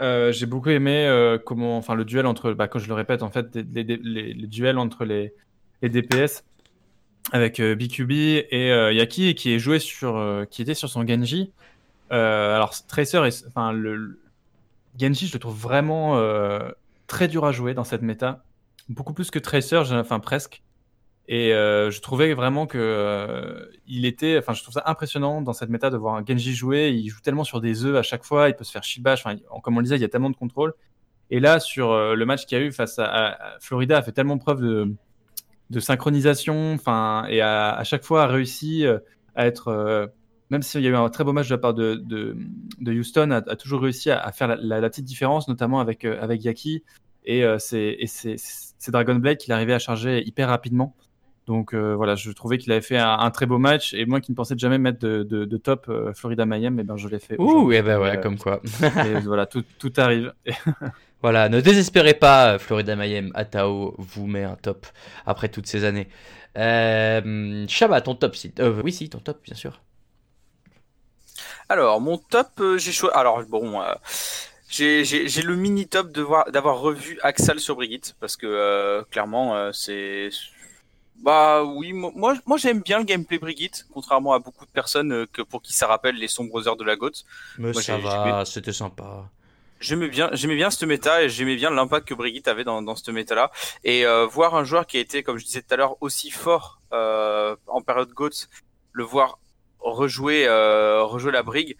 J'ai beaucoup aimé comment, enfin, le duel entre, bah, comme je le répète, en fait, les, les- duels entre les, DPS avec BQB et Yaki qui est joué sur, qui était sur son Genji. Euh, alors, Tracer, est- enfin, le, Genji, je le trouve vraiment euh, très dur à jouer dans cette méta, beaucoup plus que Tracer, enfin presque. Et euh, je trouvais vraiment que il était, enfin, je trouve ça impressionnant dans cette méta de voir un Genji jouer. Il joue tellement sur des œufs à chaque fois, il peut se faire shibash. Enfin, comme on le disait, il y a tellement de contrôle. Et là, sur le match qu'il y a eu face à, à- Florida, a fait tellement preuve de, synchronisation, enfin, et à, à chaque fois a réussi à être, même s'il y a eu un très beau match de la part de, de, de Houston, a, a toujours réussi à, à faire la, la- la petite différence, notamment avec, euh, avec Yaki. Et euh, c'est Dragon Blade qu'il arrivait à charger hyper rapidement. Donc euh, voilà, je trouvais qu'il avait fait un, un très beau match. Et moi qui ne pensais jamais mettre de, de- de top euh, Florida Mayhem, et ben je l'ai fait. Ouh, et ben ouais, Euh, comme quoi. et voilà, tout, tout arrive. Voilà, ne désespérez pas, Florida Mayhem, Atao vous met un top après toutes ces années. Shaba, ton top, si... oui, si, ton top, bien sûr. Alors, mon top, euh, j'ai choisi. Alors, bon, euh, j'ai j'ai- j'ai le mini top de voir- d'avoir revu Axel sur Brigitte parce que euh, clairement, euh, c'est. Bah oui, mo- moi, moi j'aime bien le gameplay Brigitte, contrairement à beaucoup de personnes que pour qui ça rappelle les sombres heures de la Goth. Mais Moi, ça va, c'était sympa. J'aimais bien, j'aimais bien cette méta et j'aimais bien l'impact que Brigitte avait dans, dans cette méta-là. Et euh, voir un joueur qui a été, comme je disais tout à l'heure, aussi fort euh, en période GOAT, le voir rejouer, euh, rejouer la brigue,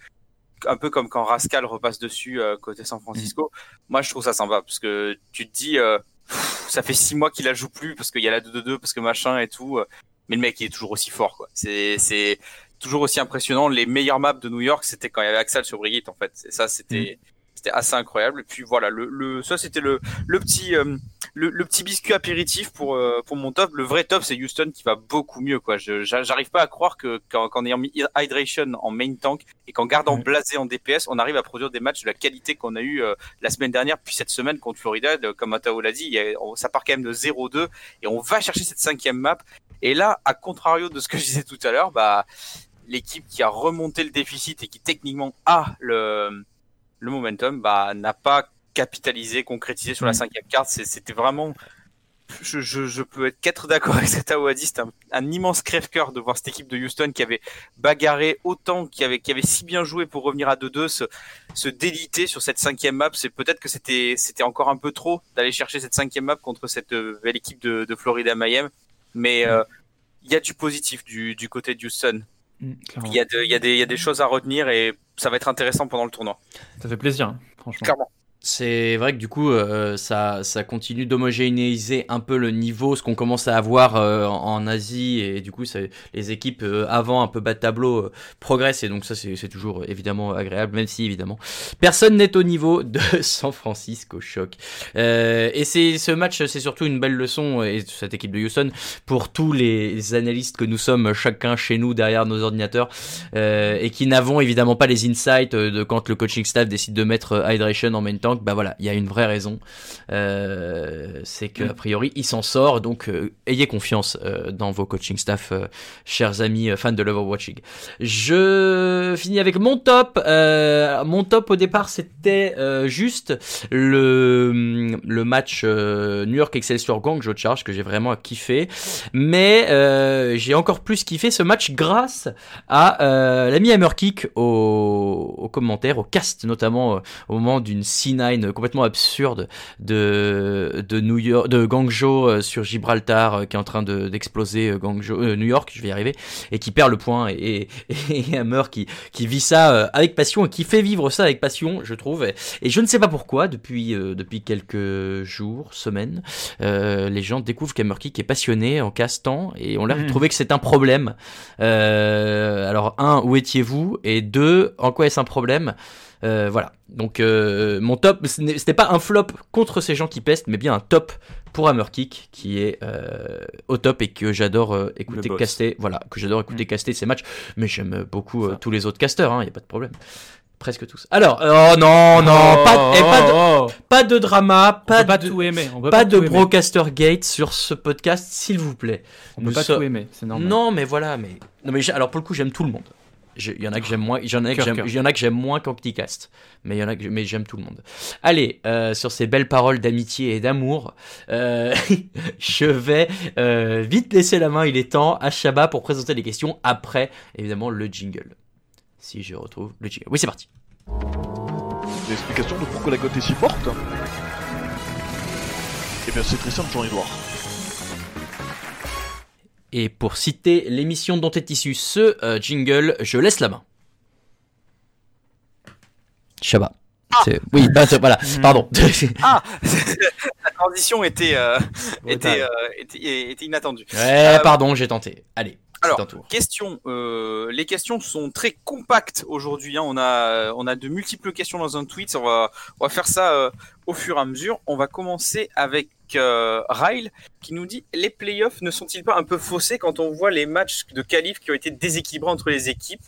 un peu comme quand Rascal repasse dessus euh, côté San Francisco. Moi, je trouve ça sympa parce que tu te dis, euh, pff, ça fait six mois qu'il la joue plus parce qu'il y a la 2-2-2, parce que machin et tout. euh, mais le mec, il est toujours aussi fort, quoi. C'est, c'est toujours aussi impressionnant. Les meilleures maps de New York, c'était quand il y avait Axel sur Brigitte, en fait. Et ça, c'était, c'était assez incroyable. Et puis voilà, le, le ça c'était le, le petit euh, le, le petit biscuit apéritif pour euh, pour mon top. Le vrai top c'est Houston qui va beaucoup mieux quoi. J'arrive pas à croire que qu'en qu'en ayant mis Hydration en main tank et qu'en gardant. Blasé en DPS, on arrive à produire des matchs de la qualité qu'on a eu euh, la semaine dernière puis cette semaine contre Florida. Comme Atao l'a dit, a- on- ça part quand même de 0-2 et on va chercher cette cinquième map. Et là, à contrario de ce que je disais tout à l'heure, bah l'équipe qui a remonté le déficit et qui techniquement a le le momentum bah, n'a pas capitalisé, concrétisé sur la Mm. cinquième carte. C'est- C'était vraiment. Je, je, je peux être qu'être d'accord avec ce que Tao a dit. C'était un, un immense crève-cœur de voir cette équipe de Houston qui avait bagarré autant, qui avait, qui avait si bien joué pour revenir à 2-2, se, se déliter sur cette cinquième map. C'est peut-être que c'était, c'était encore un peu trop d'aller chercher cette cinquième map contre cette euh, belle équipe de, de Florida Mayhem. Mais euh, il y a du positif du, du côté de Houston. Mm. Il y, a de- il y, a des- il y a des choses à retenir et ça va être intéressant pendant le tournoi. Ça fait plaisir, hein, franchement. Clairement. C'est vrai que du coup, euh, ça, continue d'homogénéiser un peu le niveau, ce qu'on commence à avoir euh, en, Asie, et du coup, les équipes euh, avant un peu bas de tableau progressent, et donc ça, c'est toujours évidemment agréable, même si évidemment personne n'est au niveau de San Francisco. Choc. Euh, et c'est ce match, c'est surtout une belle leçon, et cette équipe de Houston, pour tous les analystes que nous sommes, chacun chez nous derrière nos ordinateurs, et qui n'avons évidemment pas les insights de quand le coaching staff décide de mettre Hydration en main tank, bah voilà, il y a une vraie raison. Euh, c'est que Mm. a priori il s'en sort, donc euh, ayez confiance euh, dans vos coaching staff, chers amis fans de l'Overwatching. Je finis avec mon top. Mon top au départ c'était juste le le match New York Excelsior Guangzhou Charge que j'ai vraiment kiffé, mais j'ai encore plus kiffé ce match grâce à l'ami Hammerkick au, au commentaire, au cast notamment au moment d'une C9 complètement absurde de de New York, de Guangzhou euh, sur Gibraltar euh, qui est en train de- d'exploser euh, Guangzhou, euh, New York, je vais y arriver, et qui perd le point et, et, et Hammer qui qui vit ça euh, avec passion et qui fait vivre ça avec passion, je trouve. Et, et je ne sais pas pourquoi depuis euh, depuis quelques jours, semaines, euh, les gens découvrent qu'Hammerkick est passionné en castant et on l'air de Mhm. trouver que c'est un problème. Euh, alors un, où étiez-vous? Et deux, en quoi est-ce un problème? Euh, Voilà. Donc euh, mon top, ce n'est- c'était pas un flop contre ces gens qui pestent, mais bien un top pour Hammerkick qui est euh, au top et que j'adore écouter caster. Voilà, que j'adore écouter caster ces matchs, mais j'aime beaucoup tous les autres casters. Il y a pas de problème. Presque tous. Alors, oh non, non, pas, et pas, de, oh, oh. pas de drama, On pas peut pas de, tout aimer. On peut pas de tout aimer. Brocaster Gate sur ce podcast, s'il vous plaît. On peut Nous pas so- tout aimer, c'est normal. Non, mais voilà, mais non, mais alors pour le coup, j'aime tout le monde. J'ai- Il y en a que j'aime moins, il y en a que j'aime, cœur. il y en a que j'aime moins qu'Anticast, mais il y en a que, mais j'aime tout le monde. Allez, euh, sur ces belles paroles d'amitié et d'amour, euh, je vais euh, vite laisser la main. Il est temps à Shabba pour présenter les questions après, évidemment, le jingle. Si je retrouve le jingle. Oui, c'est parti. L'explication de pourquoi la cote est si forte Eh bien c'est très simple, noir. Et pour citer l'émission dont est issu ce euh, jingle, je laisse la main. Shabba. C'est- Oui, bah, voilà, pardon. Ah La transition était, euh, était, Ouais, euh, était, était inattendue. pardon, j'ai tenté. Allez, Alors. Question. euh, les questions sont très compactes aujourd'hui. hein. On a, on a de multiples questions dans un tweet. On va, on va faire ça euh, au fur et à mesure. On va commencer avec euh, Ryle qui nous dit les playoffs ne sont-ils pas un peu faussés quand on voit les matchs de qualif qui ont été déséquilibrés entre les équipes?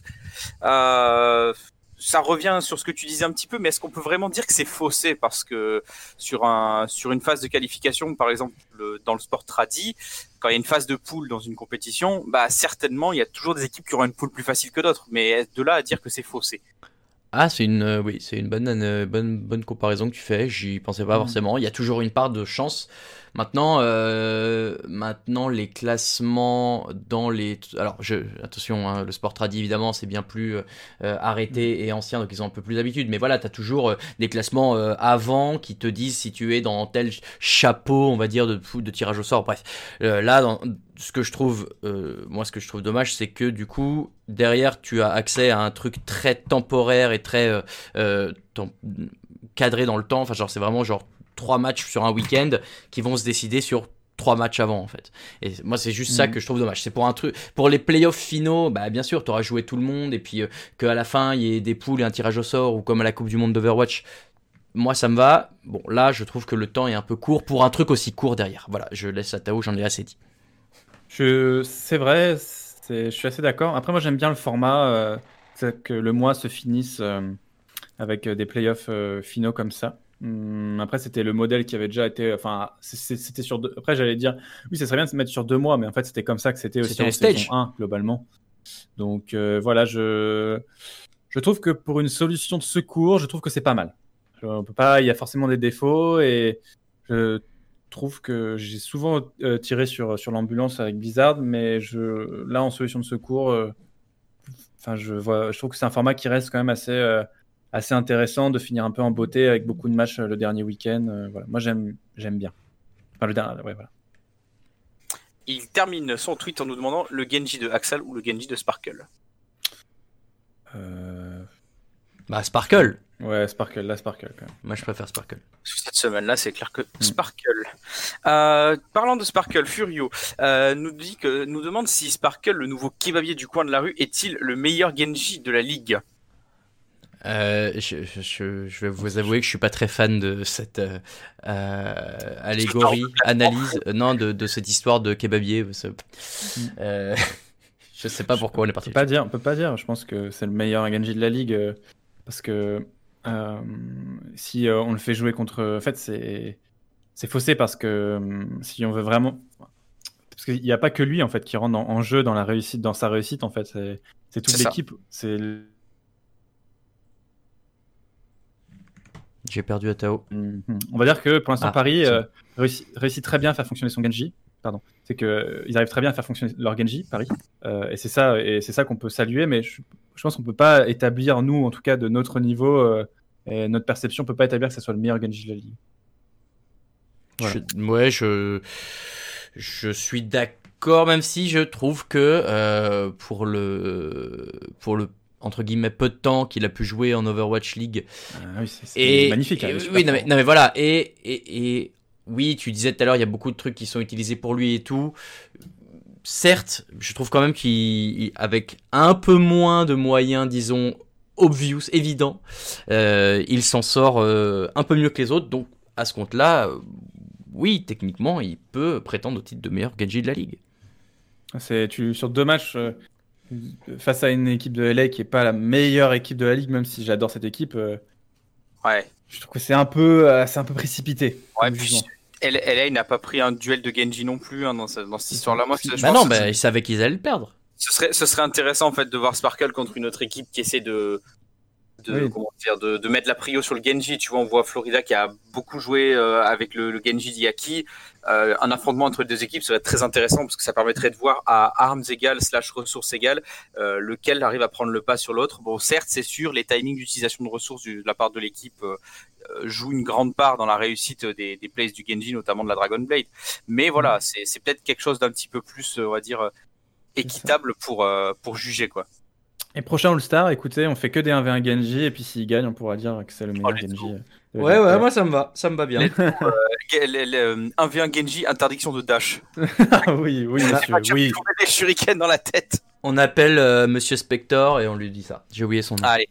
Euh, ça revient sur ce que tu disais un petit peu, mais est-ce qu'on peut vraiment dire que c'est faussé parce que sur un sur une phase de qualification, par exemple le- dans le sport tradi, quand il y a une phase de poule dans une compétition, bah certainement il y a toujours des équipes qui auront une poule plus facile que d'autres, mais de là à dire que c'est faussé? Ah, c'est une, euh, oui, c'est une bonne, euh, bonne, bonne comparaison que tu fais. J'y pensais pas Mm. forcément. Il y a toujours une part de chance. Maintenant, euh, maintenant les classements dans les, alors je, attention, hein, le sport tradi évidemment c'est bien plus euh, euh, arrêté et ancien, donc ils ont un peu plus d'habitude. Mais voilà, t'as toujours euh, des classements avant qui te disent si tu es dans tel chapeau, on va dire de, de tirage au sort. Bref, là, dans, ce que je trouve, euh, moi, ce que je trouve dommage, c'est que du coup, derrière, tu as accès à un truc très temporaire et très euh, euh, cadré dans le temps. Enfin, genre, c'est vraiment genre trois matchs sur un week-end qui vont se décider sur trois matchs avant en fait. Et moi c'est juste ça Mhm. que je trouve dommage. C'est pour un truc pour les playoffs finaux, bah bien sûr, tu auras joué tout le monde et puis euh, qu'à la fin il y ait des poules et un tirage au sort ou comme à la Coupe du monde d'Overwatch. Moi ça me va. Bon, là je trouve que le temps est un peu court pour un truc aussi court derrière. Voilà, je laisse à Tao, j'en ai assez dit. Je, c'est vrai, je suis assez d'accord. Après, moi, j'aime bien le format, euh, c'est que le mois se finisse euh, avec euh, des playoffs euh, finaux comme ça. Hum, après, c'était le modèle qui avait déjà été. Enfin, c'était sur deux. Après, j'allais dire, oui, ça serait bien de se mettre sur deux mois, mais en fait, c'était comme ça que c'était aussi en saison 1, globalement. Donc, euh, voilà, je, je trouve que pour une solution de secours, je trouve que c'est pas mal. On peut pas, il y a forcément des défauts et je trouve que j'ai souvent euh, tiré sur, sur l'ambulance avec Blizzard, mais je, là, en solution de secours, euh, enfin, je, vois, je trouve que c'est un format qui reste quand même assez, assez intéressant de finir un peu en beauté avec beaucoup de matchs euh, le dernier week-end. euh, voilà. Moi, j'aime, j'aime bien. Enfin, le dernier, ouais, voilà. Il termine son tweet en nous demandant le Genji de Axel ou le Genji de Sparkle. Euh, Bah, Sparkle. Ouais, Sparkle, là, Sparkle quand même. Moi, je préfère Sparkle. Cette semaine-là, c'est clair que Hmm. Sparkle. Euh, parlant de Sparkle, Furio euh, nous dit que nous demande si Sparkle, le nouveau kebabier du coin de la rue, est-il le meilleur Genji de la ligue? Euh, je, je- je- je vais vous avouer que je suis pas très fan de cette euh, euh, allégorie, analyse, euh, non, de, de cette histoire de kebabier. parce que, euh, je sais pas pourquoi on est On parti. peut pas dire, on peut pas dire. Je pense que c'est le meilleur Genji de la ligue parce que euh, si on le fait jouer contre, en fait, c'est c'est faussé parce que si on veut vraiment, parce qu'il n'y a pas que lui en fait qui rentre en, en jeu dans la réussite, dans sa réussite en fait, c'est toute l'équipe. C'est J'ai perdu Atao. Mhm. On va dire que pour l'instant Ah, Paris euh, réussit, réussit très bien à faire fonctionner son Genji. Pardon. C'est que euh, ils arrivent très bien à faire fonctionner leur Genji Paris. Euh, et c'est ça et c'est ça qu'on peut saluer. Mais je, je pense qu'on peut pas établir nous en tout cas de notre niveau euh, et notre perception on peut pas établir que ce soit le meilleur Genji de la ligue. Voilà. Je- ouais, je, je suis d'accord, même si je trouve que euh, pour le, pour le entre guillemets peu de temps qu'il a pu jouer en Overwatch League, Ah oui, c'est et magnifique. hein, oui, non mais, fort. non, mais voilà, et, et, et oui, tu disais tout à l'heure, il y a beaucoup de trucs qui sont utilisés pour lui et tout. Certes, je trouve quand même qu'avec un peu moins de moyens, disons, obvious, évidents, euh, il s'en sort euh, un peu mieux que les autres. Donc, à ce compte-là, euh, oui, techniquement, il peut prétendre au titre de meilleur Genji de la ligue. C'est tu sur deux matchs euh, face à une équipe de LA qui est pas la meilleure équipe de la ligue, même si j'adore cette équipe. euh, Ouais. je trouve que c'est un peu, euh, c'est un peu précipité. Ouais, puis LA n'a pas pris un duel de Genji non plus hein, dans, ce- dans cette histoire-là. Moi, je Bah non, que bah, il savait qu'ils allaient le perdre. ce serait, ce serait intéressant en fait de voir Sparkle contre une autre équipe qui essaie de, de, Oui. comment dire, de, de mettre la prio sur le Genji. Tu vois, on voit Florida qui a beaucoup joué euh, avec le, le Genji d'Yaki. Euh, un affrontement entre les deux équipes serait très intéressant parce que ça permettrait de voir à armes égales slash ressources égales euh, lequel arrive à prendre le pas sur l'autre. Bon, certes, c'est sûr, les timings d'utilisation de ressources du- de la part de l'équipe euh, euh, jouent une grande part dans la réussite des, des plays du Genji, notamment de la Dragon Blade. Mais voilà, c'est c'est peut-être quelque chose d'un petit peu plus, euh, on va dire, équitable pour, euh, pour juger quoi. Et prochain All-Star, écoutez, on fait que des 1v1 Genji, et puis s'il gagne, on pourra dire que c'est le meilleur let's Genji. euh, la ligue. moi ça me va, ça me va bien. Ge- le- le- 1v1 Genji, interdiction de dash. Ah oui, oui, monsieur, oui. des shurikens dans la tête. On appelle euh, Monsieur Spector et on lui dit ça. J'ai oublié son nom. Allez,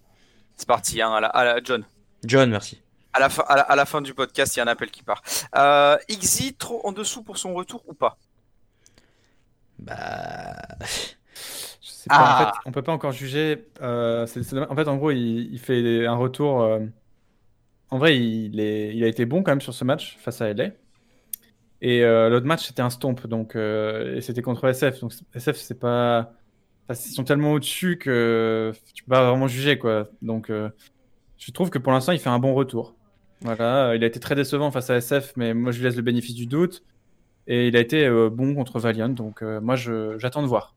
c'est parti, hein, à la, à la- John. John, merci. À la, fin, à, la, à la fin du podcast, il y a un appel qui part. Euh, Xy, trop en dessous pour son retour ou pas? Bah. Pas, Ah. en fait, on peut pas encore juger. euh, en fait, en gros, il, il fait un retour. euh, en vrai, il, est, il a été bon quand même sur ce match face à LA. Et euh, l'autre match, c'était un stomp, donc et c'était contre SF. Donc SF, c'est pas. ils sont tellement au-dessus que tu peux pas vraiment juger, quoi. Donc, je trouve que pour l'instant, il fait un bon retour. Voilà, il a été très décevant face à SF, mais moi, je lui laisse le bénéfice du doute. Et il a été bon contre Valiant, donc moi, j'attends de voir.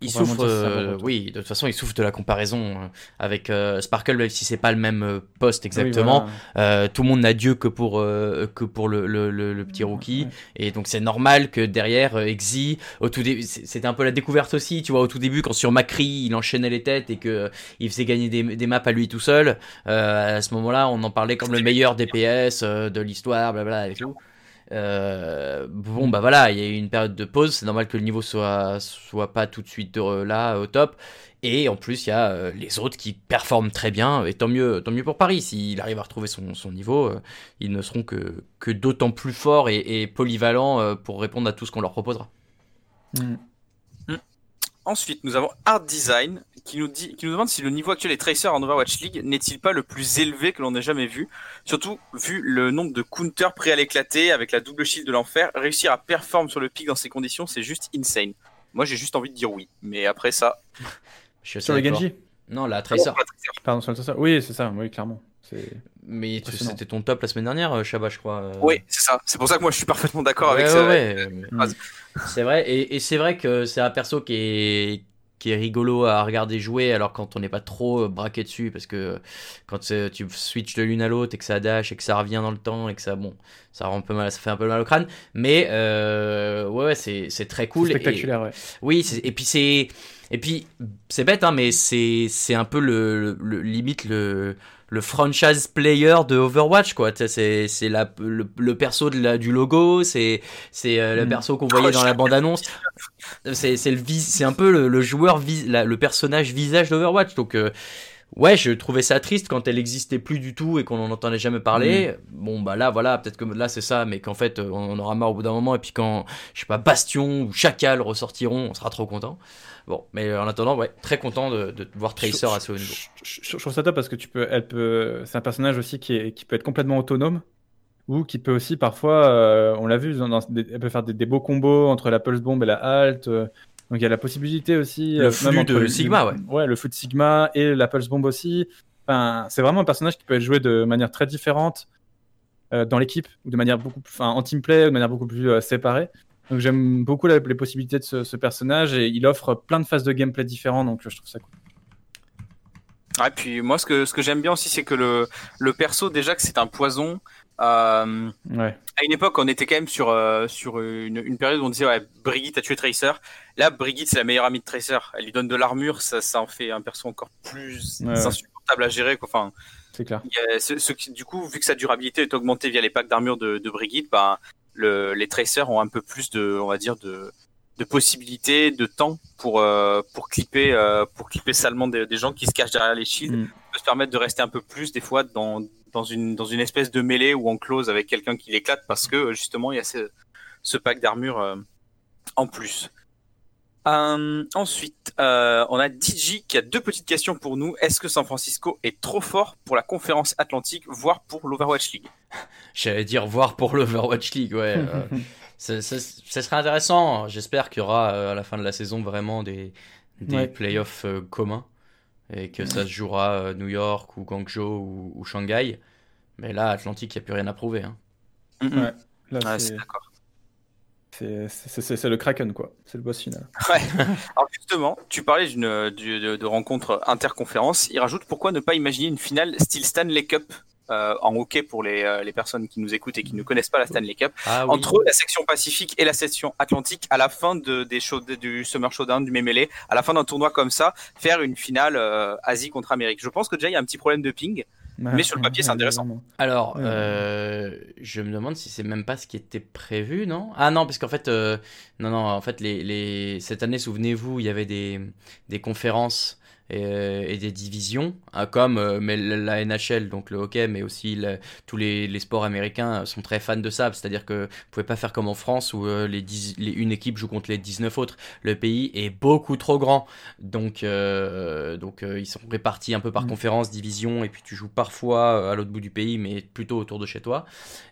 Il souffre, euh, oui, de toute façon, il souffre de la comparaison euh, avec euh, Sparkle, même si c'est pas le même euh, poste Oui, exactement. voilà. Euh, tout le monde n'a Dieu que pour euh, que pour le, le, le, le petit rookie, Ouais. et donc c'est normal que derrière euh, Exy, au tout début, c'est- c'était un peu la découverte aussi, tu vois, au tout début quand sur Macri il enchaînait les têtes et que euh, il faisait gagner des, des maps à lui tout seul. euh, à ce moment-là, on en parlait comme le meilleur DPS euh, de l'histoire, blabla et tout. Euh, bon bah voilà, il y a eu une période de pause, c'est normal que le niveau soit soit pas tout de suite euh, là au top. Et en plus, il y a euh, les autres qui performent très bien, et tant mieux, tant mieux pour Paris. S'il arrive à retrouver son, son niveau, ils ne seront que, que d'autant plus forts et, polyvalents pour répondre à tout ce qu'on leur proposera. Mm. Ensuite, nous avons Art Design qui nous, dit, qui nous demande si le niveau actuel des tracers en Overwatch League n'est-il pas le plus élevé que l'on ait jamais vu? Surtout, vu le nombre de counters prêts à l'éclater avec la double shield de l'enfer, réussir à performer sur le pic dans ces conditions, c'est juste insane. Moi, j'ai juste envie de dire oui. Mais après ça. Je suis Sur le. Genji? Non, la Tracer. Pardon, sur le Tracer. Oui, c'est ça, oui, clairement. Mais c'était ton top la semaine dernière, euh, Shabba, je crois. euh. Oui, c'est ça. C'est pour ça que moi, je suis parfaitement d'accord Ouais, avec ouais, ça. ouais. Mm. C'est vrai, et, et c'est vrai que c'est un perso qui est, qui est rigolo à regarder jouer, alors quand on n'est pas trop euh, braqué dessus, parce que quand euh, tu switches de l'une à l'autre et que ça dash et que ça revient dans le temps et que ça, bon, ça rend un peu mal, ça fait un peu mal au crâne, mais euh, ouais, ouais, c'est, très cool. c'est et- spectaculaire, ouais. oui, et puis c'est Et puis, c'est bête, hein, mais c'est un peu le, limite le le franchise player de Overwatch quoi. C'est le, le perso de la, du logo, c'est euh, le Mm. perso qu'on voyait dans la bande annonce. C'est un peu le, joueur vis- la- le personnage visage d'Overwatch. Donc euh, ouais, je trouvais ça triste quand elle existait plus du tout et qu'on en entendait jamais parler. Bon bah là voilà, peut-être que là c'est ça, mais qu'en fait on aura marre au bout d'un moment et puis quand je sais pas Bastion ou Chacal ressortiront, on sera trop content. Bon, mais en attendant, ouais, très content de, de voir Tracer à ce haut niveau. Je, je- je trouve ça top parce que tu peux, elle peut, c'est un personnage aussi qui, est, qui peut être complètement autonome ou qui peut aussi parfois, euh, on l'a vu, dans- dans des- elle peut faire des, des beaux combos entre la pulse bomb et la halt. euh, donc il y a la possibilité aussi. Le euh, flux même de le- Sigma, ouais. Ouais, le flux de Sigma et la pulse bomb aussi. Enfin, c'est vraiment un personnage qui peut être joué de manière très différente euh, dans l'équipe ou de manière beaucoup plus, enfin, en team play, ou de manière beaucoup plus euh, séparée. Donc j'aime beaucoup la- les possibilités de ce, ce personnage et il offre plein de phases de gameplay différents, donc je trouve ça cool. Ouais, puis moi, ce que, ce que j'aime bien aussi, c'est que le, le perso, déjà, que c'est un poison. Euh, Ouais. à une époque, on était quand même sur, euh, sur une, une période où on disait, ouais, Brigitte a tué Tracer. Là, Brigitte, c'est la meilleure amie de Tracer. Elle lui donne de l'armure, ça, ça en fait un perso encore plus Ouais, insupportable à gérer. Quoi. Enfin, C'est clair. il y a ce, ce qui- du coup, vu que sa durabilité est augmentée via les packs d'armure de, de Brigitte, bah, le, les Tracers ont un peu plus de, on va dire, de, de possibilités, de temps pour, euh, pour clipper, euh, pour clipper salement des, des gens qui se cachent derrière les shields. Mm. Peut se permettre de rester un peu plus, des fois, dans, dans, une, dans une espèce de mêlée ou en close avec quelqu'un qui l'éclate parce que, justement, il y a ce, ce pack d'armure euh, en plus. Euh, ensuite, euh, on a DJ qui a deux petites questions pour nous. Est-ce que San Francisco est trop fort pour la conférence atlantique, voire pour l'Overwatch League J'allais dire voir pour l'Overwatch League, ouais. euh, ça serait intéressant. J'espère qu'il y aura euh, à la fin de la saison vraiment des, des Ouais. playoffs euh, communs et que ça se jouera euh, New York ou Guangzhou ou, ou Shanghai. Mais là, Atlantique, il n'y a plus rien à prouver. hein. Ouais. Là, c'est d'accord. C'est le Kraken, quoi. C'est le boss final. Ouais. Alors justement, tu parlais d'une du- de, de rencontre interconférence. Il rajoute pourquoi ne pas imaginer une finale style Stanley Cup euh, en hockey pour les, euh, les personnes qui nous écoutent et qui ne connaissent pas la Stanley Cup? Ah oui. Entre la section Pacifique et la section Atlantique, à la fin de, des show, du Summer Showdown, du Memele, à la fin d'un tournoi comme ça, faire une finale euh, Asie contre Amérique. Je pense que déjà il y a un petit problème de ping. Mais sur le papier, c'est intéressant. vraiment. Alors, euh, je me demande si c'est même pas ce qui était prévu, non? Ah non, parce qu'en fait, euh, non, non, en fait, les, les... cette année, souvenez-vous, il y avait des, des conférences et, euh, et des divisions, hein, comme euh, mais la NHL, donc le hockey, mais aussi tous les, les sports américains sont très fans de ça. C'est-à-dire que vous pouvez pas faire comme en France où euh, les, 10 les une équipe joue contre les 19 autres. Le pays est beaucoup trop grand, donc euh, donc euh, ils sont répartis un peu par Mm. conférence, division, et puis tu joues parfois euh, à l'autre bout du pays, mais plutôt autour de chez toi.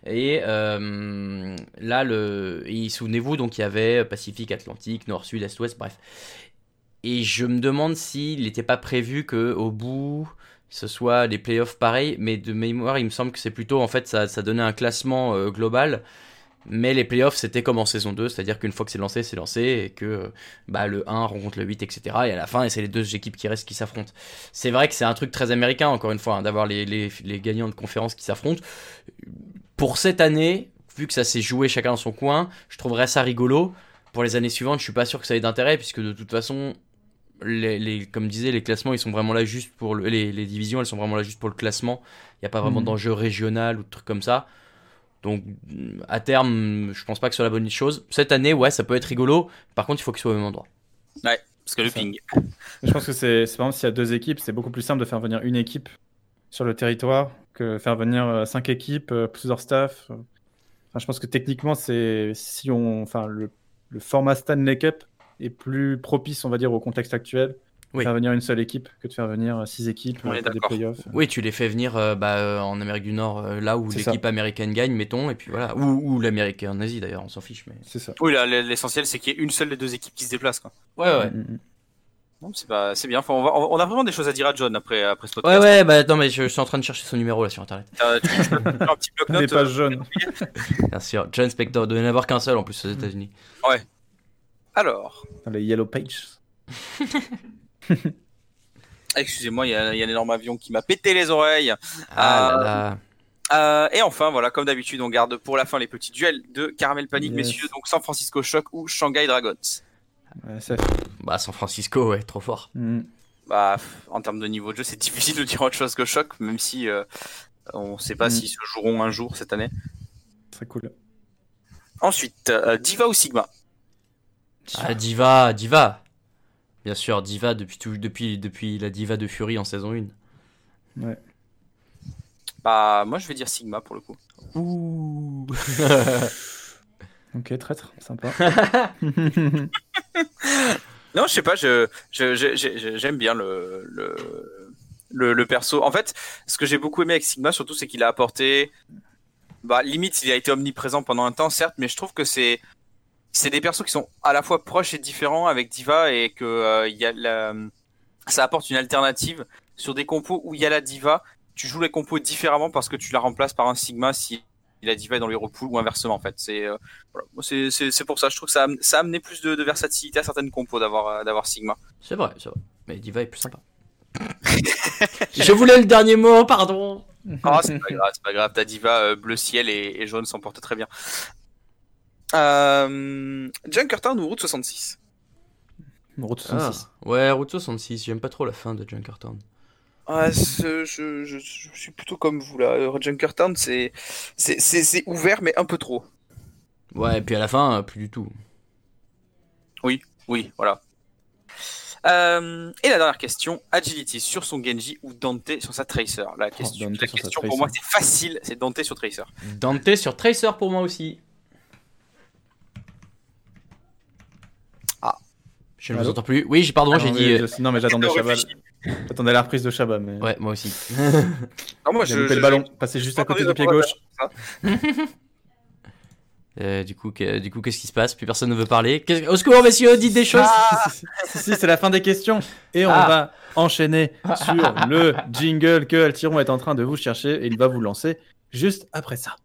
Et euh, là, le, souvenez-vous, donc il y avait Pacifique, Atlantique, Nord, Sud, Est, Ouest, bref. Et je me demande s'il n'était pas prévu que au bout ce soit des playoffs pareils, mais de mémoire, il me semble que c'est plutôt en fait ça, ça donnait un classement euh, global. Mais les playoffs, c'était comme en saison 2, c'est-à-dire qu'une fois que c'est lancé, c'est lancé, et que bah, le 1 rencontre le 8, etc. Et à la fin, c'est les deux équipes qui restent qui s'affrontent. C'est vrai que c'est un truc très américain, encore une fois, hein, d'avoir les, les, les gagnants de conférences qui s'affrontent. Pour cette année, vu que ça s'est joué chacun dans son coin, je trouverais ça rigolo. Pour les années suivantes, je suis pas sûr que ça ait d'intérêt, puisque de toute façon, les, les- comme disait, les classements, ils sont vraiment là juste pour le, les, les divisions, elles sont vraiment là juste pour le classement. Il n'y a pas vraiment Mhm. d'enjeu régional ou de trucs comme ça. Donc, à terme, je pense pas que ce soit la bonne chose. Cette année, ouais, ça peut être rigolo. Par contre, il faut qu'il soit au même endroit. Parce que le ça. ping. Je pense que c'est, c'est par exemple, s'il y a deux équipes, c'est beaucoup plus simple de faire venir une équipe sur le territoire que faire venir euh, cinq équipes, euh, plusieurs staff. Enfin, je pense que techniquement, c'est si on, enfin, le, le format Stanley Cup est plus propice, on va dire, au contexte actuel. de Oui. Faire venir une seule équipe que de faire venir euh, six équipes On euh, est pour des playoffs. Oui, tu les fais venir euh, bah, euh, en Amérique du Nord, euh, là où l'équipe américaine gagne, mettons, et puis voilà. Ou, ou l'Amérique en Asie d'ailleurs, on s'en fiche. Mais... C'est ça. Oui, là, l'essentiel, c'est qu'il y ait une seule des deux équipes qui se déplace. Quoi. Ouais, ouais. Mm, mm. Bon, c'est pas- c'est bien. Enfin, on, va- on a vraiment des choses à dire à John après, après ce Ouais, podcast. ouais, bah attends, mais je, je suis en train de chercher son numéro là sur internet. Euh, tu, tu peux faire un petit bloc-notes. euh, jaunes. Bien sûr, John Spector, il doit y en avoir qu'un seul en plus aux États-Unis. Alors, Dans les Yellow Pages. excusez-moi, il y, a il y a un énorme avion qui m'a pété les oreilles. Ah Euh, là là. Euh, et enfin, voilà, comme d'habitude, on garde pour la fin les petits duels de Caramel Panic, Yes. messieurs. Donc San Francisco Shock ou Shanghai Dragons. Ouais, ça- Bah, San Francisco, ouais, trop fort. Hmm. Bah, en termes de niveau de jeu, c'est difficile de dire autre chose que choc, même si euh, on sait pas Mm. s'ils se joueront un jour cette année. Très cool. Ensuite, euh, Diva ou Sigma? Ah, Diva, Diva. Bien sûr, Diva depuis, tout, depuis, depuis la Diva de Fury en saison 1. Ouais. Bah, moi je vais dire Sigma pour le coup. Ouh. Ok, traître, sympa. Non, je sais pas, je, je- je- je- j'aime bien le, le, le, le perso. En fait, ce que j'ai beaucoup aimé avec Sigma, surtout, c'est qu'il a apporté. Bah, limite, il a été omniprésent pendant un temps, certes, mais je trouve que c'est. C'est des persos qui sont à la fois proches et différents avec Diva et que euh, il y a la... ça apporte une alternative sur des compos où il y a la Diva. Tu joues les compos différemment parce que tu la remplaces par un Sigma si la Diva est dans les repoules ou inversement en fait. C'est euh, voilà. C'est- c'est c'est pour ça. Je trouve que ça a, ça a amené plus de, de versatilité à certaines compos d'avoir euh, d'avoir Sigma. C'est vrai, c'est vrai. Mais Diva est plus sympa. Je voulais le dernier mot, pardon. Ah, c'est pas grave, c'est pas grave. Ta diva euh, bleu ciel et, et jaune s'en porte très bien. Euh, Junkertown ou Route 66 Route Ah. 66. Ouais, Route 66, j'aime pas trop la fin de Junkertown. ah, je, je, je suis plutôt comme vous là. Euh, Junkertown, c'est c'est- c'est c'est ouvert, mais un peu trop. Ouais, et puis à la fin, euh, plus du tout. Oui, voilà. Euh, et la dernière question, Agility sur son Genji ou Dante sur sa Tracer? La question, sa question Tracer. pour moi c'est facile, c'est Dante sur Tracer. Dante sur Tracer pour moi aussi. Ah. Je ne vous entends plus. Oui, j'ai- pardon, j'ai dit. euh, je- non, mais j'attendais Chabal. J'attendais la reprise de Chabat, mais. Ouais, moi aussi. Non, moi je, loupé je- le ballon, passé juste à côté du pied gauche. Euh, du coup, que- du coup, qu'est-ce qui se passe? Plus personne ne veut parler. Au secours, messieurs, dites des choses. si, si, si, c'est la fin des questions. Et on Ah. va enchaîner sur le jingle que Altiron est en train de vous chercher et il va vous lancer juste après ça.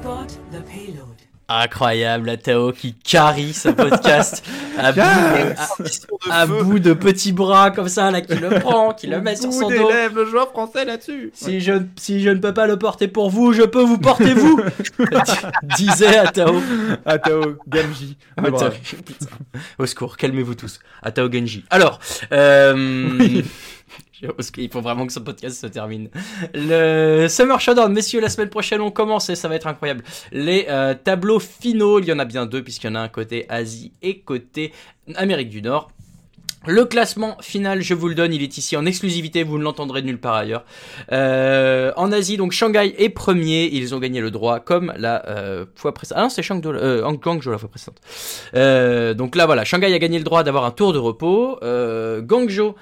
Escort the payload. Incroyable, la Tao qui carry ce podcast à, bout, à- à bout de petits bras comme ça, là, qui le prend, qui le met sur son dos. le joueur français là-dessus. Si je, si je ne peux pas le porter pour vous, je peux vous porter vous Disait Atao. Atao, brave. Putain. Au secours, calmez-vous tous. Atao Genji. Alors, euh... Parce qu'il faut vraiment que ce podcast se termine. Le Summer Showdown, messieurs, la semaine prochaine on commence et ça va être incroyable. Les euh, tableaux finaux, il y en a bien deux puisqu'il y en a un côté Asie et côté Amérique du Nord. Le classement final, je vous le donne, il est ici en exclusivité, vous ne l'entendrez nulle part ailleurs. Euh, en Asie, donc Shanghai est premier, ils ont gagné le droit comme la euh, fois précédente. Ah non, c'est Shangzhou, euh, Guangzhou la fois précédente. Donc là, voilà, Shanghai a gagné le droit d'avoir un tour de repos. Guangzhou,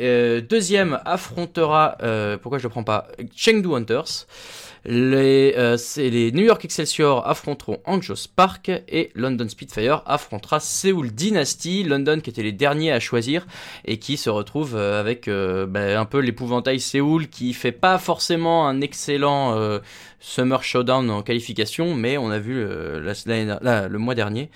euh, deuxième, affrontera, euh, pourquoi je le prends pas, Chengdu Hunters. Les, euh, New York Excelsior affronteront Hangzhou Spark et London Spitfire affrontera Seoul Dynasty, London qui étaient les derniers à choisir et qui se retrouve avec bah, un peu l'épouvantail Séoul qui fait pas forcément un excellent Summer Showdown en qualification, mais on a vu le mois dernier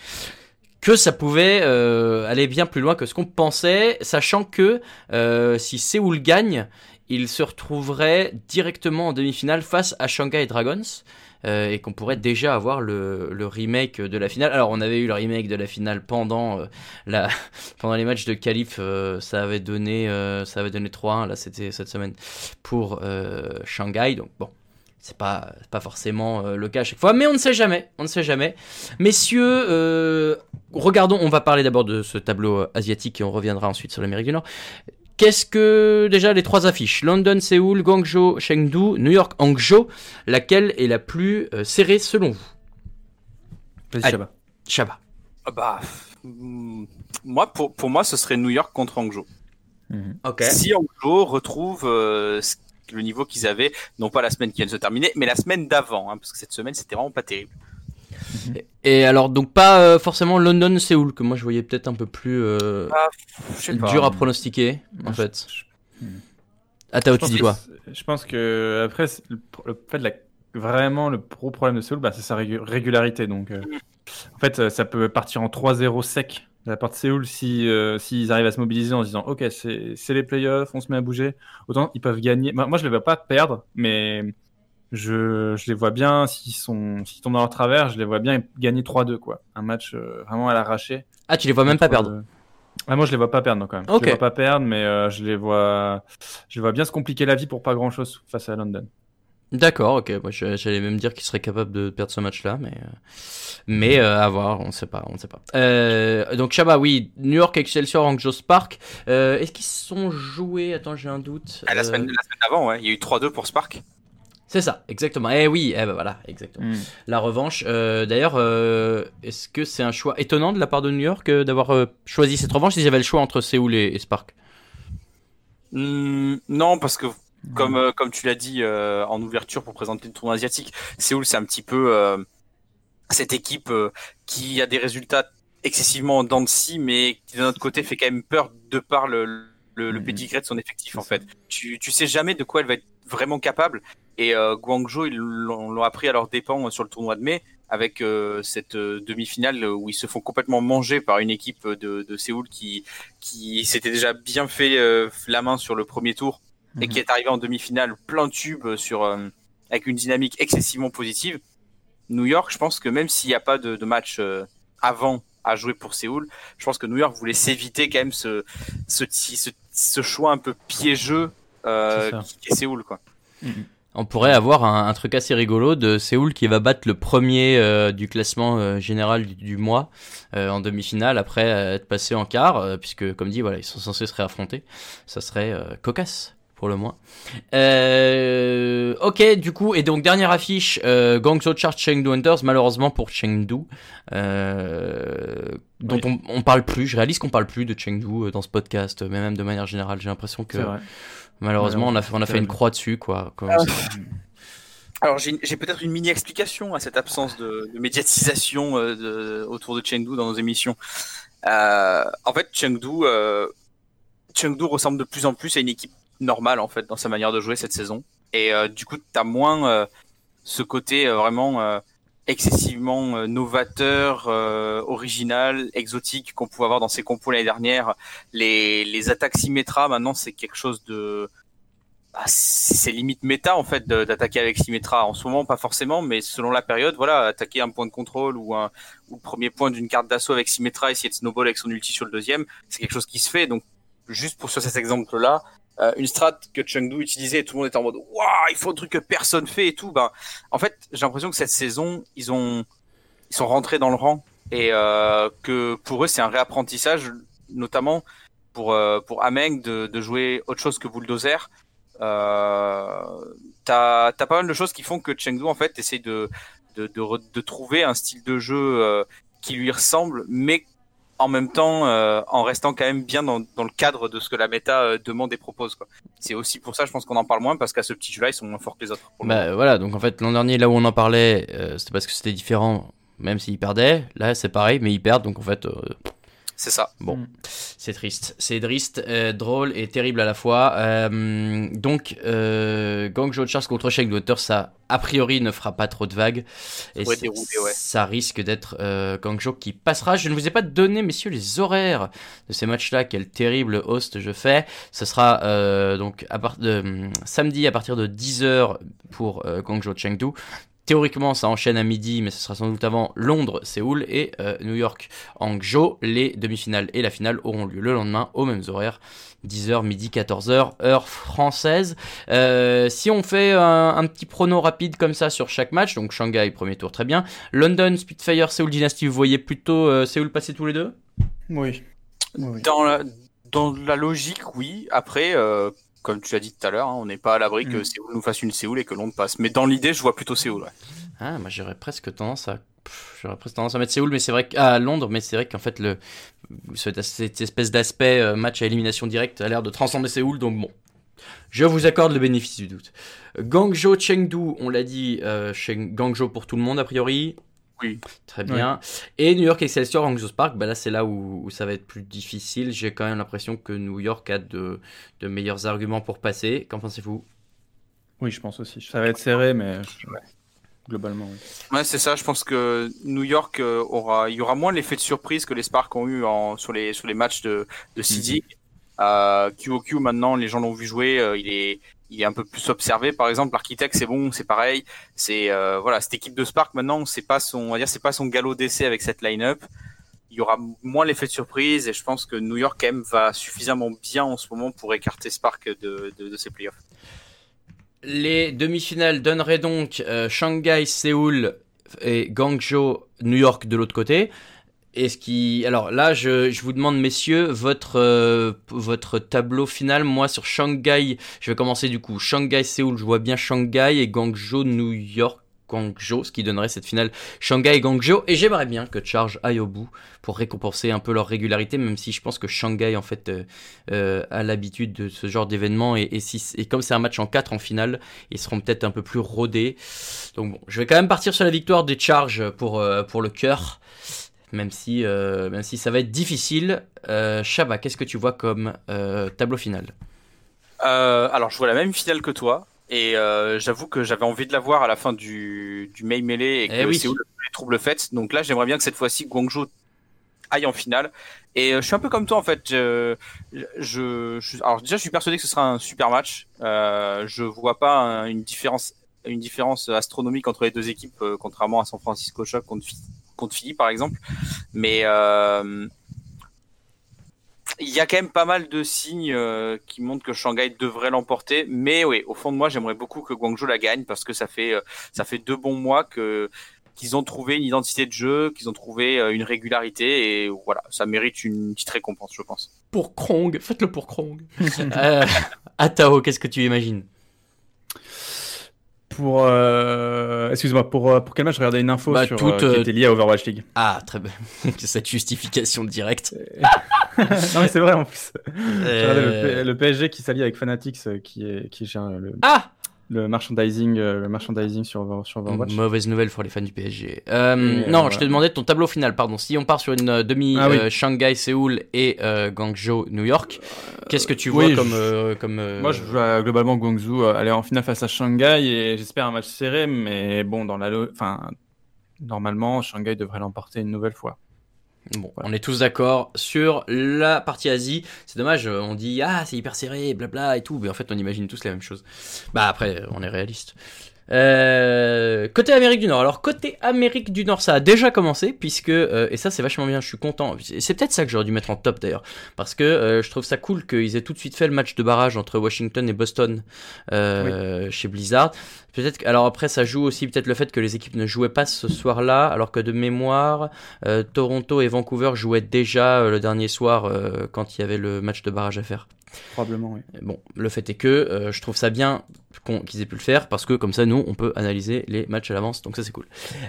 que ça pouvait euh, aller bien plus loin que ce qu'on pensait, sachant que euh, si Séoul gagne, il se retrouverait directement en demi-finale face à Shanghai Dragons. euh, et qu'on pourrait déjà avoir le, le remake de la finale. Alors on avait eu le remake de la finale pendant euh, la pendant les matchs de qualif, euh, ça avait donné euh, ça avait donné 3-1 là c'était cette semaine pour euh, Shanghai. Donc bon, c'est pas pas forcément euh, le cas à chaque fois, mais on ne sait jamais, on ne sait jamais. Messieurs, euh, regardons, on va parler d'abord de ce tableau euh, asiatique et on reviendra ensuite sur l'Amérique du Nord. Qu'est-ce que déjà les trois affiches? London, Séoul, Guangzhou, Chengdu, New York, Hangzhou. Laquelle est la plus euh, serrée selon vous? Vas-y. Ah Bah, mm, moi pour, pour moi ce serait New York contre Hangzhou. Mhm. Si Hangzhou retrouve euh, ce- le niveau qu'ils avaient, non pas la semaine qui vient de se terminer, mais la semaine d'avant, hein, parce que cette semaine c'était vraiment pas terrible. Et alors donc pas euh, forcément London, Séoul que moi je voyais peut-être un peu plus euh, pas. dur à pronostiquer en fait. je- Attends, Je tu dis quoi Je pense que après le, fait de la vraiment le gros problème de Seoul, bah, c'est sa régu- régularité. Donc euh, en fait ça peut partir en 3-0 sec la part de Séoul si euh, s'ils arrivent à se mobiliser en se disant ok c'est les playoffs, on se met à bouger. Autant ils peuvent gagner. Moi, je ne les vois pas perdre, mais je, je les vois bien, s'ils sont, s'ils tombent dans leur travers, je les vois bien gagner 3-2, quoi. Un match euh, vraiment à l'arraché. Ah, tu les vois même pas perdre. euh, Ah, moi, je les vois pas perdre, quand même. Ok. Je les vois pas perdre, mais euh, je les vois, je les vois bien se compliquer la vie pour pas grand chose face à London. D'accord, ok. Moi, je- j'allais même dire qu'ils seraient capables de perdre ce match-là, mais euh, mais euh, à voir, on sait pas, on sait pas. Euh, donc Chaba, oui, New York Excelsior, Angels Park. Euh, Est-ce qu'ils se sont joués? Attends, j'ai un doute. Ah, la semaine, la semaine d'avant, ouais, il y a eu 3-2 pour Spark. C'est ça, exactement. Eh oui, eh ben voilà, exactement. Mm. La revanche. euh, D'ailleurs, euh, est-ce que c'est un choix étonnant de la part de New York euh, d'avoir euh, choisi cette revanche Ils avaient le choix entre Séoul et, et Spark? Hmm, non, parce que comme euh, comme tu l'as dit euh, en ouverture pour présenter le tournoi asiatique, Séoul c'est un petit peu euh, cette équipe euh, qui a des résultats excessivement en dents de scie, mais qui d'un autre côté fait quand même peur de par le le, le Mhm. pedigree de son effectif en fait. Tu tu sais jamais de quoi elle va être vraiment capable. Et euh, Guangzhou ils l'ont l'ont appris à leurs dépens euh, sur le tournoi de mai avec euh, cette euh, demi-finale où ils se font complètement manger par une équipe de, de Séoul qui qui s'était déjà bien fait euh, la main sur le premier tour et qui est arrivé en demi-finale plein de tubes sur euh, avec une dynamique excessivement positive. New York, je pense que même s'il n'y a pas de, de match euh, avant à jouer pour Séoul, je pense que New York voulait s'éviter quand même ce ce, ce ce choix un peu piégeux euh, qui qui est Séoul quoi. On pourrait avoir un, un truc assez rigolo de Séoul qui va battre le premier euh, du classement euh, général du, du mois euh, en demi-finale après euh, être passé en quart, euh, puisque comme dit, voilà, ils sont censés se réaffronter. Ça serait euh, cocasse pour le moins. Euh, ok, du coup, et donc dernière affiche, euh, Guangzhou Charge Chengdu Hunters, malheureusement pour Chengdu, euh, dont Oui. on, on parle plus. Je réalise qu'on parle plus de Chengdu euh, dans ce podcast, mais même de manière générale, j'ai l'impression que malheureusement on a fait, on a fait une croix dessus, quoi. Comme- Alors j'ai j'ai peut-être une mini explication à cette absence de, de médiatisation euh, de- autour de Chengdu dans nos émissions. Euh, en fait, Chengdu, euh, Chengdu ressemble de plus en plus à une équipe normale en fait dans sa manière de jouer cette saison. Et euh, du coup, t'as moins euh, ce côté euh, vraiment euh, excessivement euh, novateur, euh, original, exotique qu'on pouvait avoir dans ses compos l'année dernière. Les, les attaques Symmetra, maintenant, c'est quelque chose de ah, c'est limite méta en fait d'attaquer avec Symmetra. En ce moment, pas forcément, mais selon la période, voilà, attaquer un point de contrôle ou un ou premier point d'une carte d'assaut avec Symmetra, essayer de snowball avec son ulti sur le deuxième, c'est quelque chose qui se fait. Donc, juste pour sur cet exemple-là, euh, une strat que Chengdu utilisait, tout le monde était en mode waouh, il faut un truc que personne fait et tout. Ben, en fait, j'ai l'impression que cette saison, ils ont ils sont rentrés dans le rang et euh, que pour eux, c'est un réapprentissage, notamment pour euh, pour Ameng de, de jouer autre chose que Bulldozer. T'as as pas mal de choses qui font que Chengdu en fait essaie de de, de, de trouver un style de jeu qui lui ressemble, mais en même temps euh, en restant quand même bien dans, dans le cadre de ce que la méta euh, demande et propose. quoi. C'est aussi pour ça, je pense qu'on en parle moins parce qu'à ce petit jeu-là, ils sont moins forts que les autres. le Bah voilà, donc en fait l'an dernier là où on en parlait, euh, c'était parce que c'était différent, même s'ils perdaient. Là c'est pareil, mais ils perdent, donc en fait euh, C'est ça. Bon, Mm. c'est triste. C'est triste, euh, drôle et terrible à la fois. Euh, donc, euh, Guangzhou Charge contre Chengdu Hunters, ça, a priori, ne fera pas trop de vagues. Et ouais. ça risque d'être euh, Guangzhou qui passera. Je ne vous ai pas donné, messieurs, les horaires de ces matchs-là. Quel terrible host je fais. Ce sera euh, donc à part de, hum, samedi à partir de 10h pour euh, Guangzhou Chengdu. Théoriquement, ça enchaîne à midi, mais ce sera sans doute avant Londres, Séoul et euh, New York, Hangzhou. Les demi-finales et la finale auront lieu le lendemain aux mêmes horaires, 10h, midi, 14h, heure française. Euh, si on fait un, un petit prono rapide comme ça sur chaque match, donc Shanghai, premier tour, très bien. London, Spitfire, Séoul Dynasty, vous voyez plutôt euh, Séoul passer tous les deux? Oui. Oui. Dans la, dans la logique, oui. Après, euh, comme tu l'as dit tout à l'heure, hein, on n'est pas à l'abri que Mm. Séoul nous fasse une Séoul et que Londres passe. Mais dans l'idée, je vois plutôt Séoul. Ouais. Ah, moi j'aurais presque tendance à. J'aurais presque tendance à mettre Séoul, mais c'est vrai qu'à Londres, mais c'est vrai qu'en fait, le, cette, cette espèce d'aspect euh, match à élimination directe a l'air de transcender Séoul, donc bon. Je vous accorde le bénéfice du doute. Guangzhou, Chengdu, on l'a dit, euh, Cheng- Guangzhou pour tout le monde a priori. Oui. Très bien. Et New York Excelsior, Hangzhou Spark, bah là c'est là où, où ça va être plus difficile. J'ai quand même l'impression que New York a de, de meilleurs arguments pour passer. Qu'en pensez-vous? Oui, je pense aussi. Ça va être serré, mais je- globalement, oui. Ouais, c'est ça. Je pense que New York euh, aura, il y aura moins l'effet de surprise que les Sparks ont eu en, sur les sur les matchs de de seeding. Euh, QOQ maintenant, les gens l'ont vu jouer, euh, il est il est un peu plus observé. Par exemple, l'architecte c'est bon, c'est pareil. C'est euh, voilà cette équipe de Spark maintenant, c'est pas son, on va dire c'est pas son galop d'essai avec cette line-up. Il y aura moins l'effet de surprise et je pense que New York quand va suffisamment bien en ce moment pour écarter Spark de, de, de ses playoffs. Les demi-finales donneraient donc euh, Shanghai, Séoul et Guangzhou, New York de l'autre côté. Et ce qui, alors là, je, vous demande, messieurs, votre euh, votre tableau final. Moi, sur Shanghai, je vais commencer du coup. Shanghai, Séoul, je vois bien Shanghai et Guangzhou, New York. Guangzhou, ce qui donnerait cette finale Shanghai et. Et j'aimerais bien que Charge aille au bout pour récompenser un peu leur régularité, même si je pense que Shanghai en fait euh, euh, a l'habitude de ce genre d'événement et, et, si, et comme c'est un match en 4 en finale, ils seront peut-être un peu plus rodés. Donc bon, je vais quand même partir sur la victoire des Charges pour, euh, pour le cœur. Même si, euh, même si ça va être difficile. Euh, Shaba, qu'est-ce que tu vois comme euh, tableau final? Euh, alors, je vois la même finale que toi. Et j'avoue que j'avais envie de la voir à la fin du, du May Melee et que Eh oui. c'est où les troubles faits. Donc là, j'aimerais bien que cette fois-ci Guangzhou aille en finale. Et je suis un peu comme toi en fait. Je, je, je- alors déjà, je suis persuadé que ce sera un super match. Je vois pas un- une différence, une différence astronomique entre les deux équipes, contrairement à San Francisco Shock contre, contre Philly par exemple. Mais euh, il y a quand même pas mal de signes euh, qui montrent que Shanghai devrait l'emporter, mais oui, au fond de moi, j'aimerais beaucoup que Guangzhou la gagne parce que ça fait euh, ça fait deux bons mois que qu'ils ont trouvé une identité de jeu, qu'ils ont trouvé euh, une régularité et voilà, ça mérite une petite récompense, je pense. Pour Krong, faites-le pour Krong. euh, Atao, qu'est-ce que tu imagines? Pour. euh, Excuse-moi, pour, euh, pour quel match? Je regardais une info Bah, sur, toute, euh, euh, qui était liée à Overwatch League Ah, très bien. Cette justification directe. Non, mais c'est vrai en plus. Le, Euh, le PSG qui s'allie avec Fanatics euh, qui, est, qui gère le, Ah le merchandising, euh, le merchandising sur, sur Overwatch. Mauvaise nouvelle pour les fans du PSG. Euh, Et, non, euh, je te demandais ton tableau final, pardon. Si on part sur une euh, demi Ah oui. euh, Shanghai, Séoul et euh, Guangzhou, New York, qu'est-ce que tu vois oui, comme... je- euh, comme euh, Moi, je vois globalement Guangzhou euh, aller en finale face à Shanghai et j'espère un match serré, mais bon, dans la, enfin, normalement, Shanghai devrait l'emporter une nouvelle fois. Bon, on est tous d'accord sur la partie Asie. C'est dommage, euh, on dit ah c'est hyper serré, blabla et tout, mais en fait on imagine tous la même chose. Bah après, on est réaliste. Euh, côté Amérique du Nord. Alors côté Amérique du Nord, ça a déjà commencé puisque euh, et ça c'est vachement bien. Je suis content. C'est peut-être ça que j'aurais dû mettre en top d'ailleurs parce que euh, je trouve ça cool qu'ils aient tout de suite fait le match de barrage entre Washington et Boston euh, chez Blizzard. Peut-être. Alors après, ça joue aussi peut-être le fait que les équipes ne jouaient pas ce soir-là, alors que de mémoire, euh, Toronto et Vancouver jouaient déjà euh, le dernier soir euh, quand il y avait le match de barrage à faire. Probablement, oui. Bon, le fait est que euh, je trouve ça bien qu'ils aient pu le faire parce que comme ça, nous, on peut analyser les matchs à l'avance, donc ça c'est cool.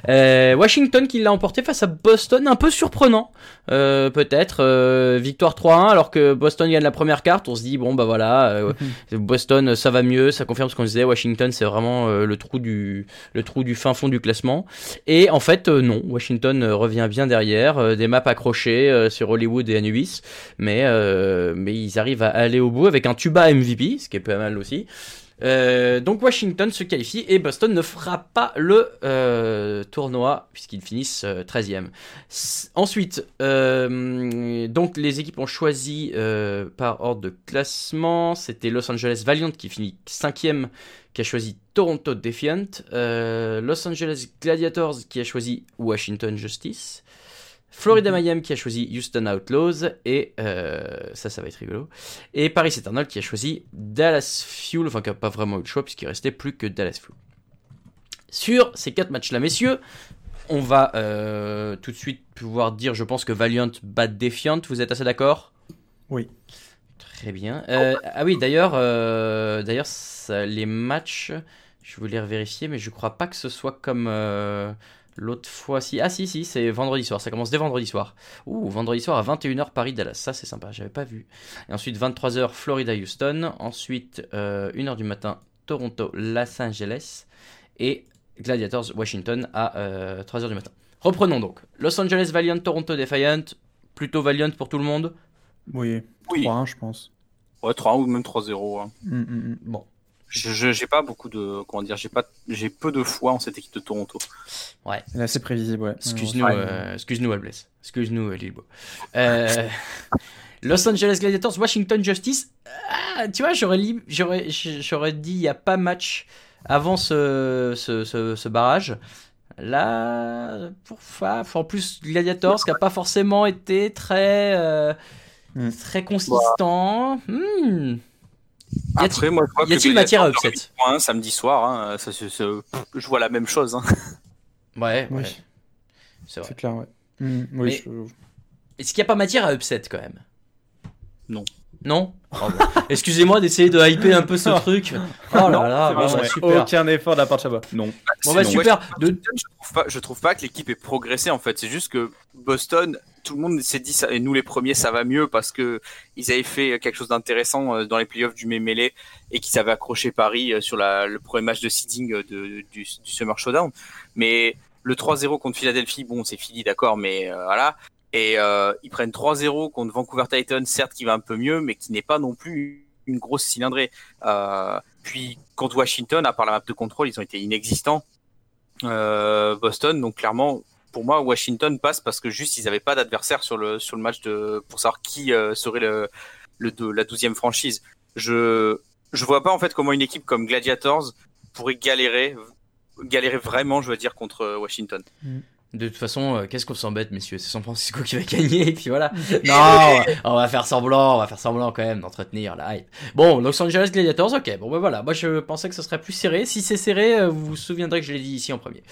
Euh, Washington qui l'a emporté face à Boston, un peu surprenant, euh, peut-être. victoire 3-1, alors que Boston gagne la première carte, on se dit bon bah voilà, Boston ça va mieux, ça confirme ce qu'on disait. Washington c'est vraiment le trou du le trou du fin fond du classement. Et en fait non, Washington revient bien derrière, des maps accrochées sur Hollywood et Anubis, mais mais ils arrivent à aller au bout avec un tuba MVP, ce qui est pas mal aussi. Euh, donc Washington se qualifie et Boston ne fera pas le euh, tournoi puisqu'ils finissent euh, 13e. S- Ensuite, euh, donc les équipes ont choisi euh, par ordre de classement. C'était Los Angeles Valiant qui finit 5e, qui a choisi Toronto Defiant. Euh, Los Angeles Gladiators qui a choisi Washington Justice. Florida Mayhem qui a choisi Houston Outlaws et euh, ça, ça va être rigolo. Et Paris Eternal qui a choisi Dallas Fuel, enfin qui n'a pas vraiment eu le choix puisqu'il restait plus que Dallas Fuel. Sur ces quatre matchs-là, messieurs, on va euh, tout de suite pouvoir dire, je pense que Valiant bat Defiant. Vous êtes assez d'accord? Oui. Très bien. Euh, ah oui, d'ailleurs, d'ailleurs, les matchs, je voulais vérifier, mais je crois pas que ce soit comme l'autre fois. Si, ah si, si, c'est vendredi soir. Ça commence dès vendredi soir. Ouh, vendredi soir à 21h Paris Dallas. Ça c'est sympa. J'avais pas vu. Et ensuite 23h Florida Houston. Ensuite euh, 1h du matin Toronto Los Angeles et Gladiators Washington à euh, 3h du matin. Reprenons donc. Los Angeles Valiant, Toronto Defiant. Plutôt Valiant pour tout le monde. Oui, Oui. 3-1, je pense. Ouais, 3 ou même 3-0. hein. Mm, mm, mm. Bon. Je j'ai pas beaucoup de comment dire, j'ai pas j'ai peu de foi en cette équipe de Toronto. C'est assez prévisible, ouais. Excuse-nous, Ouais. euh, excuse-nous, Albless. Excuse-nous, euh, Lilbo. Euh, Los Angeles Gladiators, Washington Justice. Ah, tu vois, j'aurais, j'aurais, j'aurais dit il n'y a pas match avant ce, ce, ce, ce barrage. Là, pour, en plus, Gladiators qui n'a pas forcément été très, euh, Hmm. très consistant. Hmm. Y a-t-il- Après, moi, je vois y a-t-il que matière à upset ont 8 points samedi soir, hein, ça, c'est- c'est- je vois la même chose. Hein. Ouais, Oui. ouais. C'est vrai. C'est clair, ouais. Mm, oui, Mais- je- Est-ce qu'il n'y a pas matière à upset quand même? Non. Non Oh, bon. Excusez-moi d'essayer de hyper un peu ce truc. Oh là là, C'est bon, bon, bah, ouais. super. Aucun effort de la part de Chabat. Non. Bon bah Non, super. De... Je trouve pas, je trouve pas que l'équipe ait progressé en fait. C'est juste que Boston, tout le monde s'est dit ça, et nous les premiers, ça va mieux parce que ils avaient fait quelque chose d'intéressant euh, dans les playoffs du mêlé et qu'ils avaient accroché Paris euh, sur la, le premier match de seeding euh, de, du, du Summer Showdown. Mais le 3-0 contre Philadelphie, bon, c'est fini, d'accord, mais euh, voilà. Et euh, ils prennent 3-0 contre Vancouver Titans, certes qui va un peu mieux, mais qui n'est pas non plus une grosse cylindrée. Euh, puis contre Washington, à part la map de contrôle, ils ont été inexistants. Euh, Boston, donc clairement, pour moi, Washington passe parce que juste ils n'avaient pas d'adversaire sur le sur le match de pour savoir qui euh, serait le, le la douzième franchise. Je je vois pas en fait comment une équipe comme Gladiators pourrait galérer galérer vraiment, je veux dire, contre Washington. De toute façon, euh, qu'est-ce qu'on s'embête, messieurs? C'est San Francisco qui va gagner, et puis voilà. non, on va faire semblant, on va faire semblant quand même d'entretenir la hype. Bon, Los Angeles Gladiators, ok. Bon, ben voilà. Moi, je pensais que ce serait plus serré. Si c'est serré, euh, vous vous souviendrez que je l'ai dit ici en premier.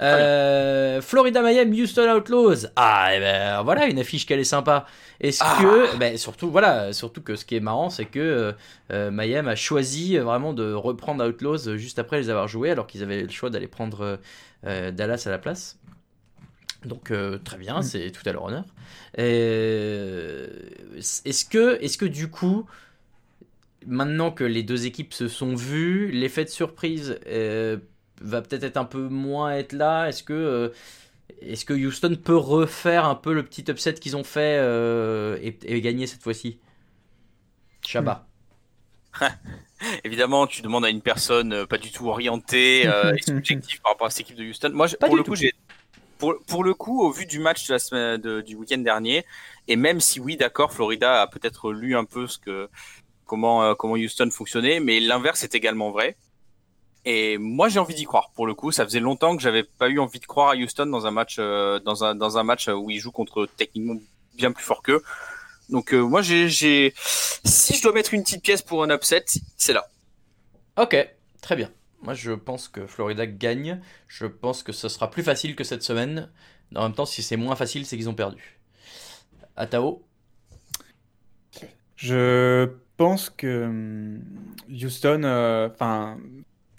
Euh, Florida Miami, Houston Outlaws. Ah, et ben voilà, une affiche qu'elle est sympa. Est-ce Ah. que, ben surtout, voilà, surtout que ce qui est marrant, c'est que euh, Miami a choisi vraiment de reprendre Outlaws juste après les avoir joués, alors qu'ils avaient le choix d'aller prendre euh, Dallas à la place. Donc euh, très bien, Mm. c'est tout à leur honneur. Euh, Est-ce que, est-ce que du coup, maintenant que les deux équipes se sont vues, l'effet de surprise euh, va peut-être être un peu moins être là? Est-ce que, euh, est-ce que Houston peut refaire un peu le petit upset qu'ils ont fait euh, et, et gagner cette fois-ci? Chabat. Évidemment, tu demandes à une personne pas du tout orientée euh, et subjective par rapport à cette équipe de Houston. Moi, je- Pas pour du le coup, tout. j'ai pour, pour le coup, au vu du match de la semaine, du week-end dernier, et même si oui, d'accord, Florida a peut-être lu un peu ce que comment euh, comment Houston fonctionnait, mais l'inverse est également vrai. Et moi, j'ai envie d'y croire. Pour le coup, ça faisait longtemps que j'avais pas eu envie de croire à Houston dans un match euh, dans un dans un match où ils jouent contre techniquement bien plus fort qu'eux. Donc euh, moi, j'ai si je dois mettre une petite pièce pour un upset, c'est là. Ok, très bien. Moi, je pense que Florida gagne. Je pense que ce sera plus facile que cette semaine. En même temps, si c'est moins facile, c'est qu'ils ont perdu. Atao Je pense que hum, Houston, euh, enfin,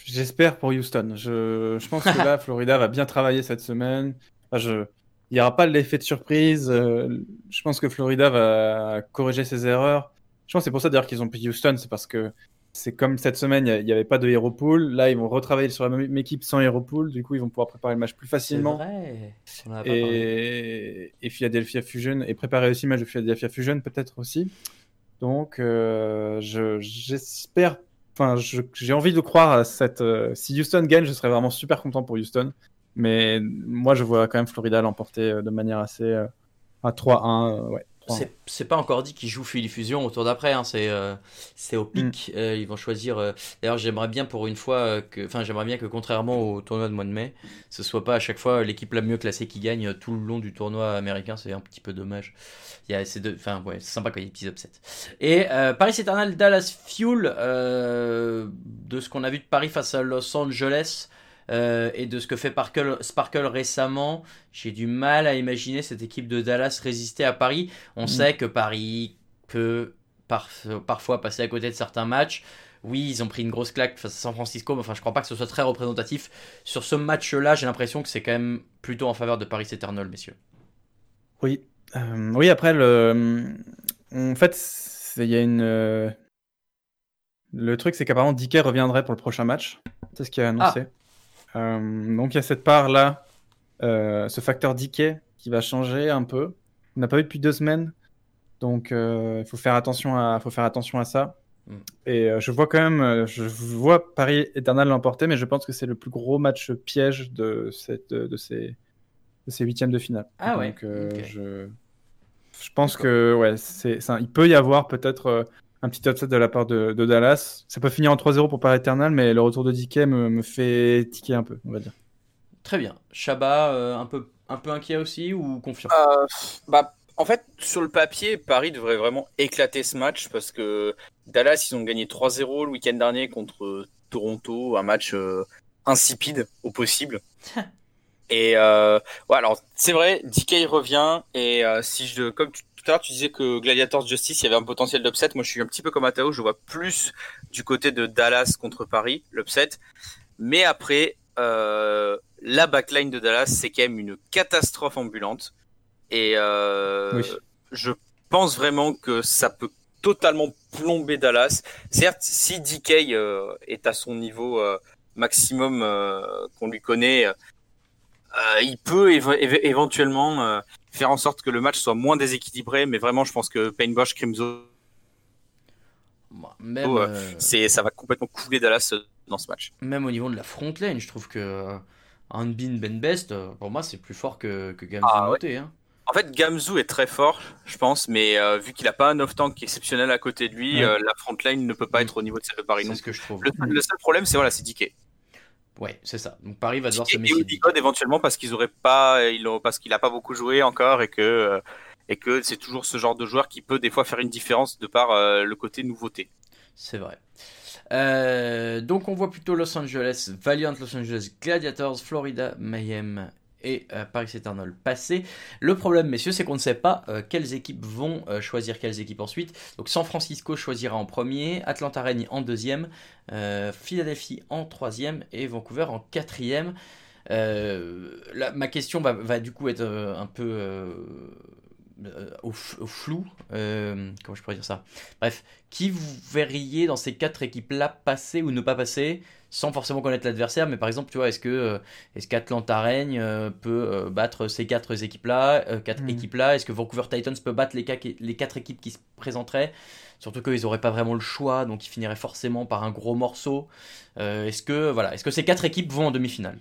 j'espère pour Houston. Je, je pense que là, Florida va bien travailler cette semaine. Enfin, je, il n'y aura pas l'effet de surprise. euh, je pense que Florida va corriger ses erreurs. Je pense que c'est pour ça d'ailleurs qu'ils ont pris Houston, c'est parce que c'est comme cette semaine, il n'y avait pas de Hero Pool. Là, ils vont retravailler sur la même équipe sans Hero Pool. Du coup, ils vont pouvoir préparer le match plus C'est facilement. vrai. On a et, et Philadelphia Fusion et préparer aussi le match de Philadelphia Fusion peut-être aussi. Donc euh, je- j'espère, enfin je- j'ai envie de croire à cette. euh, si Houston gagne, je serais vraiment super content pour Houston. Mais moi je vois quand même Florida l'emporter euh, de manière assez à 3-1. euh, ouais. 3-1. C'est- pas encore dit qu'ils jouent Fusion au tour d'après, hein, c'est euh, c'est au pic. Euh, ils vont choisir. euh, D'ailleurs, j'aimerais bien pour une fois que, enfin, j'aimerais bien que contrairement au tournoi de mois de mai, ce soit pas à chaque fois l'équipe la mieux classée qui gagne tout le long du tournoi américain. C'est un petit peu dommage. Il y a ces deux, enfin, ouais, c'est sympa quand il y a des petits upsets. Et Paris Eternal Dallas Fuel, de ce qu'on a vu de Paris face à Los Angeles. Euh, et de ce que fait Sparkle, Sparkle récemment, j'ai du mal à imaginer cette équipe de Dallas résister à Paris. On sait que Paris peut par- parfois passer à côté de certains matchs. Oui, ils ont pris une grosse claque face à San Francisco, mais enfin, je crois pas que ce soit très représentatif. Sur ce match-là, j'ai l'impression que c'est quand même plutôt en faveur de Paris Eternal, messieurs. Oui. Euh, oui, après, le... en fait, il y a une. euh, Le truc, c'est qu'apparemment, Dickey reviendrait pour le prochain match. C'est ce qu'il a annoncé. Euh, donc, il y a cette part-là, euh, ce facteur Dickey qui va changer un peu. On n'a pas eu depuis deux semaines. Donc, euh, il faut faire attention à, faut faire attention à ça. Mm. Et euh, je vois quand même, euh, je vois Paris Eternal l'emporter, mais je pense que c'est le plus gros match piège de, cette, de, ces, de ces huitièmes de finale. Ah ouais, euh, je, je pense que ouais, c'est, c'est il peut y avoir peut-être euh, un petit upset de la part de, de Dallas. Ça peut finir en 3-0 pour Paris Eternal, mais le retour de DK me, me fait tiquer un peu, on va dire. Très bien. Shabba, euh, un, peu, un peu inquiet aussi ou confiant? Euh, bah, en fait, sur le papier, Paris devrait vraiment éclater ce match parce que Dallas, ils ont gagné 3-0 le week-end dernier contre Toronto, un match euh, insipide au possible. et euh, ouais, alors c'est vrai, DK revient et euh, si je, comme tu- tout à l'heure tu disais que Gladiators Justice, il y avait un potentiel d'upset. Moi, je suis un petit peu comme Atao, je vois plus du côté de Dallas contre Paris, l'upset. Mais après, euh, la backline de Dallas, c'est quand même une catastrophe ambulante. Et euh, Oui. je pense vraiment que ça peut totalement plomber Dallas. Certes, si DK euh, est à son niveau euh, maximum euh, qu'on lui connaît, il peut éve- éve- éventuellement faire en sorte que le match soit moins déséquilibré. Mais vraiment, je pense que Payne Bosch, Crimson, Moi, même, Oh, euh, c'est ça va complètement couler Dallas euh, dans ce match. même au niveau de la front lane, je trouve que euh, Hanbin Ben Best, euh, pour moi, c'est plus fort que, que Gamzu Ah ouais. Hein. En fait, Gamzu est très fort, je pense, mais euh, vu qu'il a pas un off-tank exceptionnel à côté de lui, Ouais. euh, la front line ne peut pas être au niveau de celle de Paris. C'est ce que je trouve. Le, le seul problème, c'est voilà, c'est DK. Ouais, c'est ça. Donc Paris va devoir se DK et méfier. Odegaard éventuellement parce qu'ils auraient pas, ils ont, parce qu'il a pas beaucoup joué encore et que euh, et que c'est toujours ce genre de joueur qui peut des fois faire une différence de par euh, le côté nouveauté. C'est vrai. Euh, donc on voit plutôt Los Angeles, Valiant Los Angeles, Gladiators, Florida, Mayhem et euh, Paris Eternal passer. Le problème, messieurs, c'est qu'on ne sait pas euh, quelles équipes vont euh, choisir quelles équipes ensuite. Donc San Francisco choisira en premier, Atlanta Reign en deuxième, Philadelphie en troisième et Vancouver en quatrième. Ma question va, du coup être un peu au, f- au flou. Euh, comment je pourrais dire ça? Bref, qui vous verriez dans ces quatre équipes-là passer ou ne pas passer sans forcément connaître l'adversaire? Mais par exemple, tu vois, est-ce que euh, est-ce qu'Atlanta Reign euh, peut euh, battre ces quatre équipes-là, euh, quatre Mhm. équipes-là? Est-ce que Vancouver Titans peut battre les, les quatre équipes qui se présenteraient? Surtout qu'ils n'auraient pas vraiment le choix, donc ils finiraient forcément par un gros morceau. Euh, est-ce que voilà, est-ce que ces quatre équipes vont en demi-finale?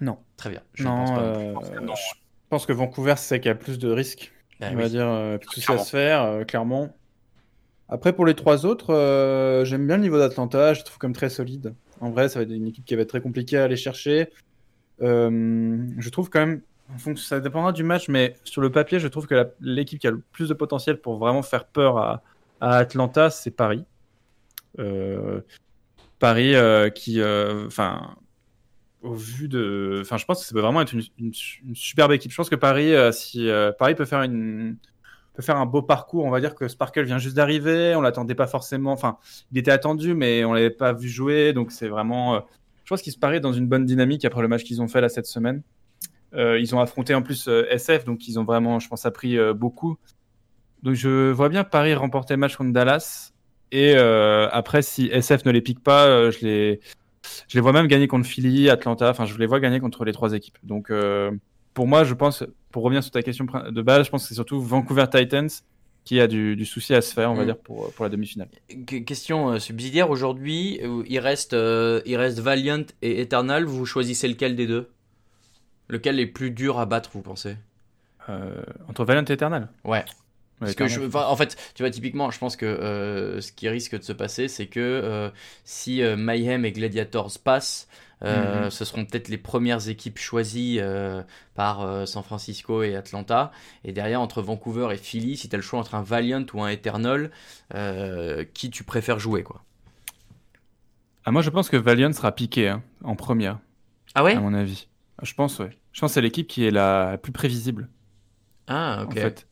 Non. Très bien. Je ne pense non, pas. euh, pense que non. je pense que Vancouver, c'est celle qui a plus de risques. Bah on oui. va dire, euh, plus soucis à Clairement. se faire, euh, clairement. Après, pour les trois autres, euh, j'aime bien le niveau d'Atlanta, je trouve comme très solide. En vrai, ça va être une équipe qui va être très compliquée à aller chercher. Euh, je trouve quand même, ça dépendra du match, mais sur le papier, je trouve que l'équipe qui a le plus de potentiel pour vraiment faire peur à, à Atlanta, c'est Paris. Paris qui, enfin, au vu de, enfin, je pense que ça peut vraiment être une, superbe équipe. Je pense que Paris, euh, si euh, Paris peut faire un beau parcours, on va dire que Sparkle vient juste d'arriver, on l'attendait pas forcément, enfin, il était attendu, mais on l'avait pas vu jouer, donc c'est vraiment, euh, je pense qu'ils se paraissent dans une bonne dynamique après le match qu'ils ont fait là cette semaine. Ils ont affronté en plus SF, donc ils ont vraiment, je pense, appris beaucoup. Donc je vois bien Paris remporter le match contre Dallas. Et après, si SF ne les pique pas, je les, je les vois même gagner contre Philly, Atlanta. Enfin, je les vois gagner contre les trois équipes. Donc, euh, pour moi, je pense, pour revenir sur ta question de base, je pense que c'est surtout Vancouver Titans qui a du, du souci à se faire, on va Mm. dire, pour, pour la demi-finale. Que- Question euh, subsidiaire aujourd'hui, euh, il reste, euh, il reste Valiant et Eternal. Vous choisissez lequel des deux? Lequel est plus dur à battre, vous pensez? Euh, entre Valiant et Eternal? Ouais. Parce que je, en fait, tu vois, typiquement, je pense que euh, ce qui risque de se passer, c'est que euh, si euh, Mayhem et Gladiators passent, euh, Mhm. ce seront peut-être les premières équipes choisies par San Francisco et Atlanta. Et derrière, entre Vancouver et Philly, si tu as le choix entre un Valiant ou un Eternal, qui tu préfères jouer, quoi? Ah, moi, je pense que Valiant sera piqué hein, en première, Ah ouais? À mon avis. Je pense, ouais. Je pense que c'est l'équipe qui est la plus prévisible, Ah, ok. en fait.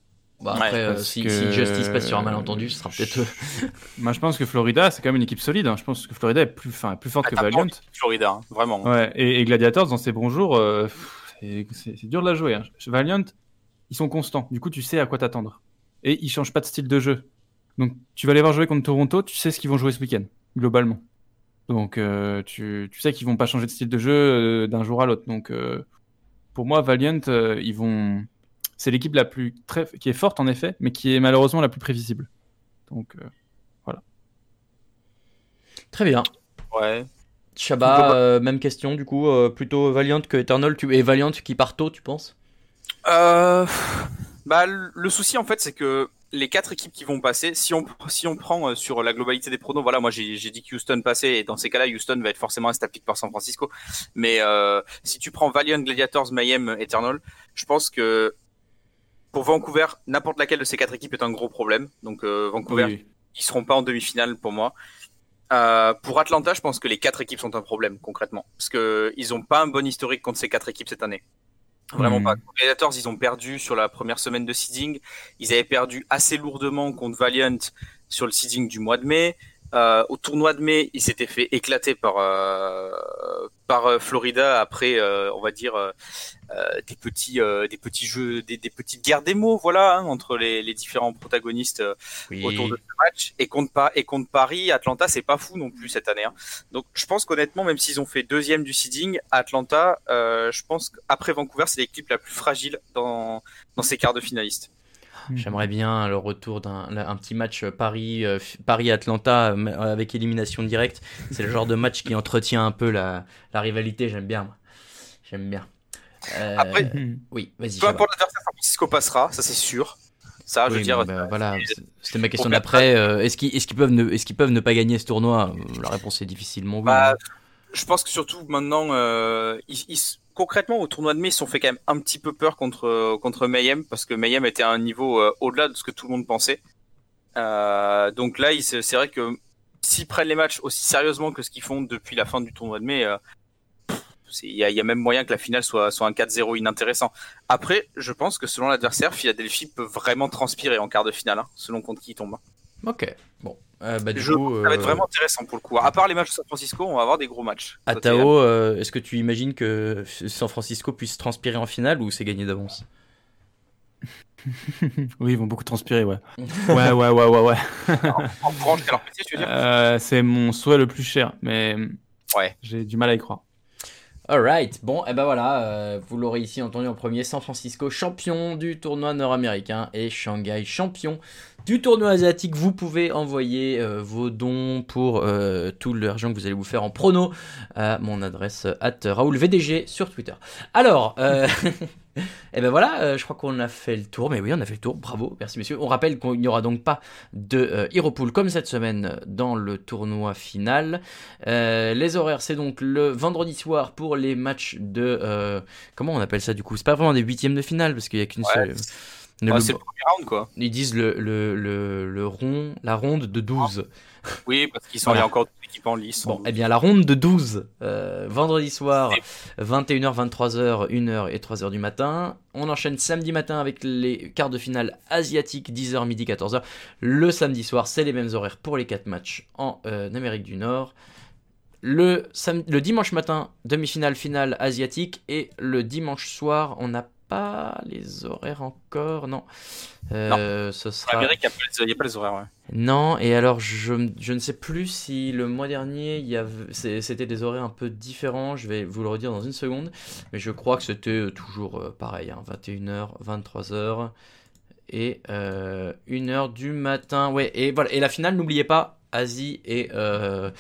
Bah, Ouais, après, euh, si, que- si Justice passe sur un malentendu, ce sera peut-être eux. Moi, je pense que Florida, c'est quand même une équipe solide. hein. Je pense que Florida est plus, enfin, plus forte Ah, que Valiant. Florida, hein, vraiment. Ouais, et, et Gladiators, dans ses bons jours, euh, c'est- dur de la jouer. hein. Valiant, ils sont constants. Du coup, tu sais à quoi t'attendre. Et ils changent pas de style de jeu. Donc, tu vas les voir jouer contre Toronto, tu sais ce qu'ils vont jouer ce week-end, globalement. Donc, euh, tu, tu sais qu'ils vont pas changer de style de jeu euh, d'un jour à l'autre. Donc, euh, pour moi, Valiant, euh, ils vont. C'est l'équipe la plus très, qui est forte en effet, mais qui est malheureusement la plus prévisible. Donc, euh, Très bien. Ouais. Shabba, euh, même question du coup, euh, plutôt Valiant que Eternal. Tu... Et Valiant qui part tôt, tu penses? Euh, bah, le souci en fait, c'est que les quatre équipes qui vont passer, si on si on prend euh, sur la globalité des pronos, voilà, moi j'ai j'ai dit que Houston passait et dans ces cas-là, Houston va être forcément pick par San Francisco. Mais euh, si tu prends Valiant, Gladiators, Mayhem, Eternal, je pense que pour Vancouver, n'importe laquelle de ces quatre équipes est un gros problème. Donc euh, Vancouver, Oui. ils seront pas en demi-finale pour moi. Euh, pour Atlanta, je pense que les quatre équipes sont un problème concrètement, parce que ils ont pas un bon historique contre ces quatre équipes cette année. Vraiment Hmm. pas. Les Predators, ils ont perdu sur la première semaine de seeding. Ils avaient perdu assez lourdement contre Valiant sur le seeding du mois de mai. Euh, au tournoi de mai, ils s'étaient fait éclater par euh, par euh, Florida après, euh, on va dire des petits des petits jeux, des, des petites guerres des mots, voilà, hein, entre les, les différents protagonistes Oui. autour de ce match. Et contre, Pa- et contre Paris, Atlanta, c'est pas fou non plus cette année. hein. Donc je pense qu'honnêtement, même s'ils ont fait deuxième du seeding, Atlanta, je pense qu'après Vancouver, c'est l'équipe la plus fragile dans, dans ces quarts de finalistes. J'aimerais bien le retour d'un un petit match Paris euh, f- Paris Atlanta euh, avec élimination directe. C'est le genre de match qui entretient un peu la, la rivalité. J'aime bien. J'aime bien. Euh, Après, Hmm. oui, vas-y. Peu importe l'adversaire, San Francisco passera, ça c'est sûr. Ça, je Oui, veux dire, bah, voilà, c'était ma question d'après. Euh, est-ce qu'ils peuvent, ne, est qu'ils peuvent ne pas gagner ce tournoi? Euh, La réponse est difficilement oui. Bah, je pense que surtout maintenant, euh, ils, ils- concrètement au tournoi de mai, ils se sont fait quand même un petit peu peur contre contre Mayhem parce que Mayhem était à un niveau euh, au-delà de ce que tout le monde pensait. Euh, donc là, c'est vrai que s'ils prennent les matchs aussi sérieusement que ce qu'ils font depuis la fin du tournoi de mai, euh, il y, a, même moyen que la finale soit un 4-0 inintéressant. Après, je pense que selon l'adversaire, Philadelphie peut vraiment transpirer en quart de finale, hein, selon contre qui il tombe. Ok. Bon. Euh, bah, du Je- coup, Ça va être euh, vraiment intéressant pour le coup. À part les matchs de San Francisco, on va avoir des gros matchs. à Tao, euh, est-ce que tu imagines que San Francisco puisse transpirer en finale ou c'est gagné d'avance? Oui, ils vont beaucoup transpirer, ouais. ouais, ouais, ouais, ouais, ouais. En courant jusqu'à leur métier, tu veux dire? Euh, c'est mon souhait le plus cher, mais Ouais. j'ai du mal à y croire. Alright, bon, et ben voilà, euh, vous l'aurez ici entendu en premier, San Francisco champion du tournoi nord-américain et Shanghai champion du tournoi asiatique. Vous pouvez envoyer euh, vos dons pour euh, tout l'argent que vous allez vous faire en prono à mon adresse at Raoul VDG sur Twitter. Alors, et ben voilà, euh, je crois qu'on a fait le tour, mais oui, on a fait le tour, bravo, merci messieurs. On rappelle qu'il n'y aura donc pas de euh, Hero Pool comme cette semaine dans le tournoi final. Euh, les horaires, c'est donc le vendredi soir pour les matchs de. euh, comment on appelle ça du coup? C'est pas vraiment des huitièmes de finale parce qu'il y a qu'une Ouais, seule. Ne Ouais, le- c'est le premier round, quoi. ils disent le, le, le, le rond, la ronde de 12. Oui, parce qu'ils sont Voilà. a encore des équipes en lice. Bon, eh bien, la ronde de 12, euh, vendredi soir, 21h, 23h, 1h et 3h du matin. On enchaîne samedi matin avec les quarts de finale asiatiques, 10h, midi, 14h. Le samedi soir, c'est les mêmes horaires pour les 4 matchs en euh, Amérique du Nord. Le, le dimanche matin, demi-finale, finale asiatique. Et le dimanche soir, on n'a pas les horaires encore, non. Euh, ce En sera... Amérique, il n'y a, pas les- il y a pas les horaires. Ouais. Non, et alors je, je ne sais plus si le mois dernier il y avait- c'est- c'était des horaires un peu différents, je vais vous le redire dans une seconde, mais je crois que c'était euh, toujours euh, pareil, hein, 21h, 23h et euh, 1h du matin. Ouais, et voilà, et la finale, n'oubliez pas, Asie et euh,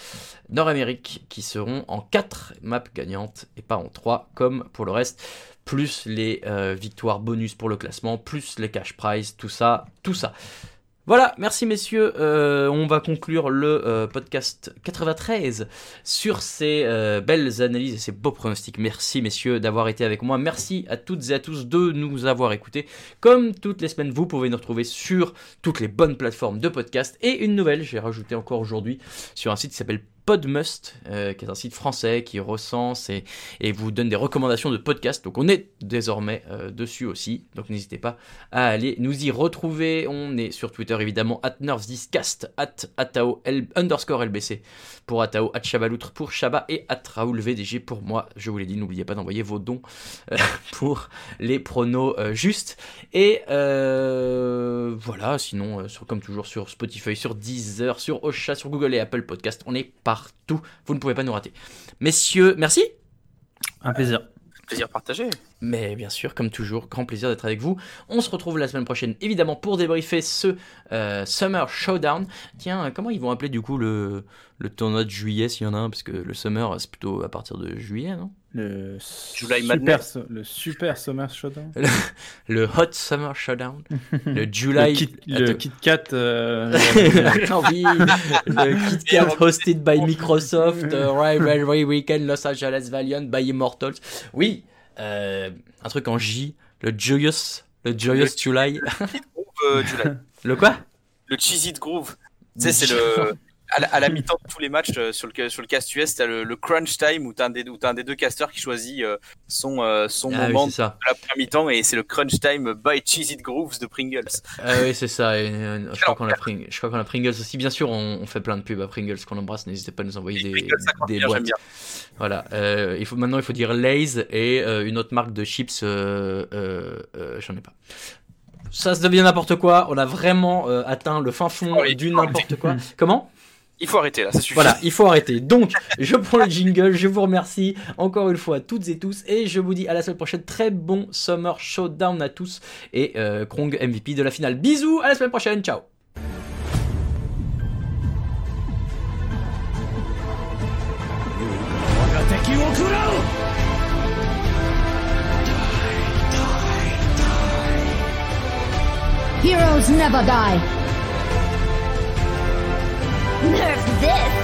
Nord-Amérique qui seront en 4 maps gagnantes et pas en 3 comme pour le reste plus les euh, victoires bonus pour le classement, plus les cash prizes, tout ça, tout ça. Voilà, merci messieurs. Euh, on va conclure le euh, podcast 93 sur ces belles analyses et ces beaux pronostics. Merci messieurs d'avoir été avec moi. Merci à toutes et à tous de nous avoir écoutés. Comme toutes les semaines, vous pouvez nous retrouver sur toutes les bonnes plateformes de podcast. Et une nouvelle, j'ai rajouté encore aujourd'hui sur un site qui s'appelle Podmust, euh, qui est un site français qui recense et, vous donne des recommandations de podcasts. Donc on est désormais euh, dessus aussi. Donc n'hésitez pas à aller nous y retrouver. On est sur Twitter évidemment, at nervesdiscast, at atao underscore lbc pour Atao, at Chabaloutre pour Chaba et at Raoul VDG pour moi. Je vous l'ai dit, n'oubliez pas d'envoyer vos dons euh, pour les pronos justes. Et voilà, sinon, sur, comme toujours sur Spotify, sur Deezer, sur Ocha, sur Google et Apple Podcast, on est partout. Vous ne pouvez pas nous rater. Messieurs, merci. Un plaisir. Plaisir partagé. Mais bien sûr, comme toujours, grand plaisir d'être avec vous. On se retrouve la semaine prochaine, évidemment, pour débriefer ce euh, Summer Showdown. Tiens, euh, comment ils vont appeler du coup le, le tournoi de juillet s'il y en a un? Parce que le Summer, c'est plutôt à partir de juillet, non? Le July super, Madness. le super Summer Showdown. Le Hot Summer Showdown. Le Le July. Kit, le. Kit Kat. euh, oui, le KitKat hosted by Microsoft, euh, Rivalry Weekend Los Angeles Valiant by Immortals. Oui, euh, un truc en J, le Joyous, le Joyous July. Groove, euh, July. Le quoi? Le Cheesy Groove. Tu sais, c'est le. À la, mi-temps de tous les matchs euh, sur le, sur le cast US, t'as le, le crunch time où t'as un, des- où t'as un des deux casters qui choisit euh, son, euh, son Ah oui, moment ça. de la première mi-temps et c'est le crunch time by Cheesy Grooves de Pringles. Ah oui, c'est ça. et, je crois qu'on a, Pring- je crois qu'on a Pringles aussi. Bien sûr, on, on fait plein de pubs à Pringles qu'on embrasse. N'hésitez pas à nous envoyer Et des, Pringles, ça croit des bien, boîtes. Voilà. Il faut, maintenant, il faut dire Lay's et une autre marque de chips. J'en ai pas. Ça se devient n'importe quoi. On a vraiment euh, atteint le fin fond Oh, et- du n'importe quoi. Comment? Il faut arrêter là, ça suffit. Voilà, il faut arrêter. Donc, je prends le jingle, je vous remercie encore une fois toutes et tous, et je vous dis à la semaine prochaine. Très bon Summer Showdown à tous, et euh, Krong MVP de la finale. Bisous, à la semaine prochaine, ciao Heroes never die. Nerf this!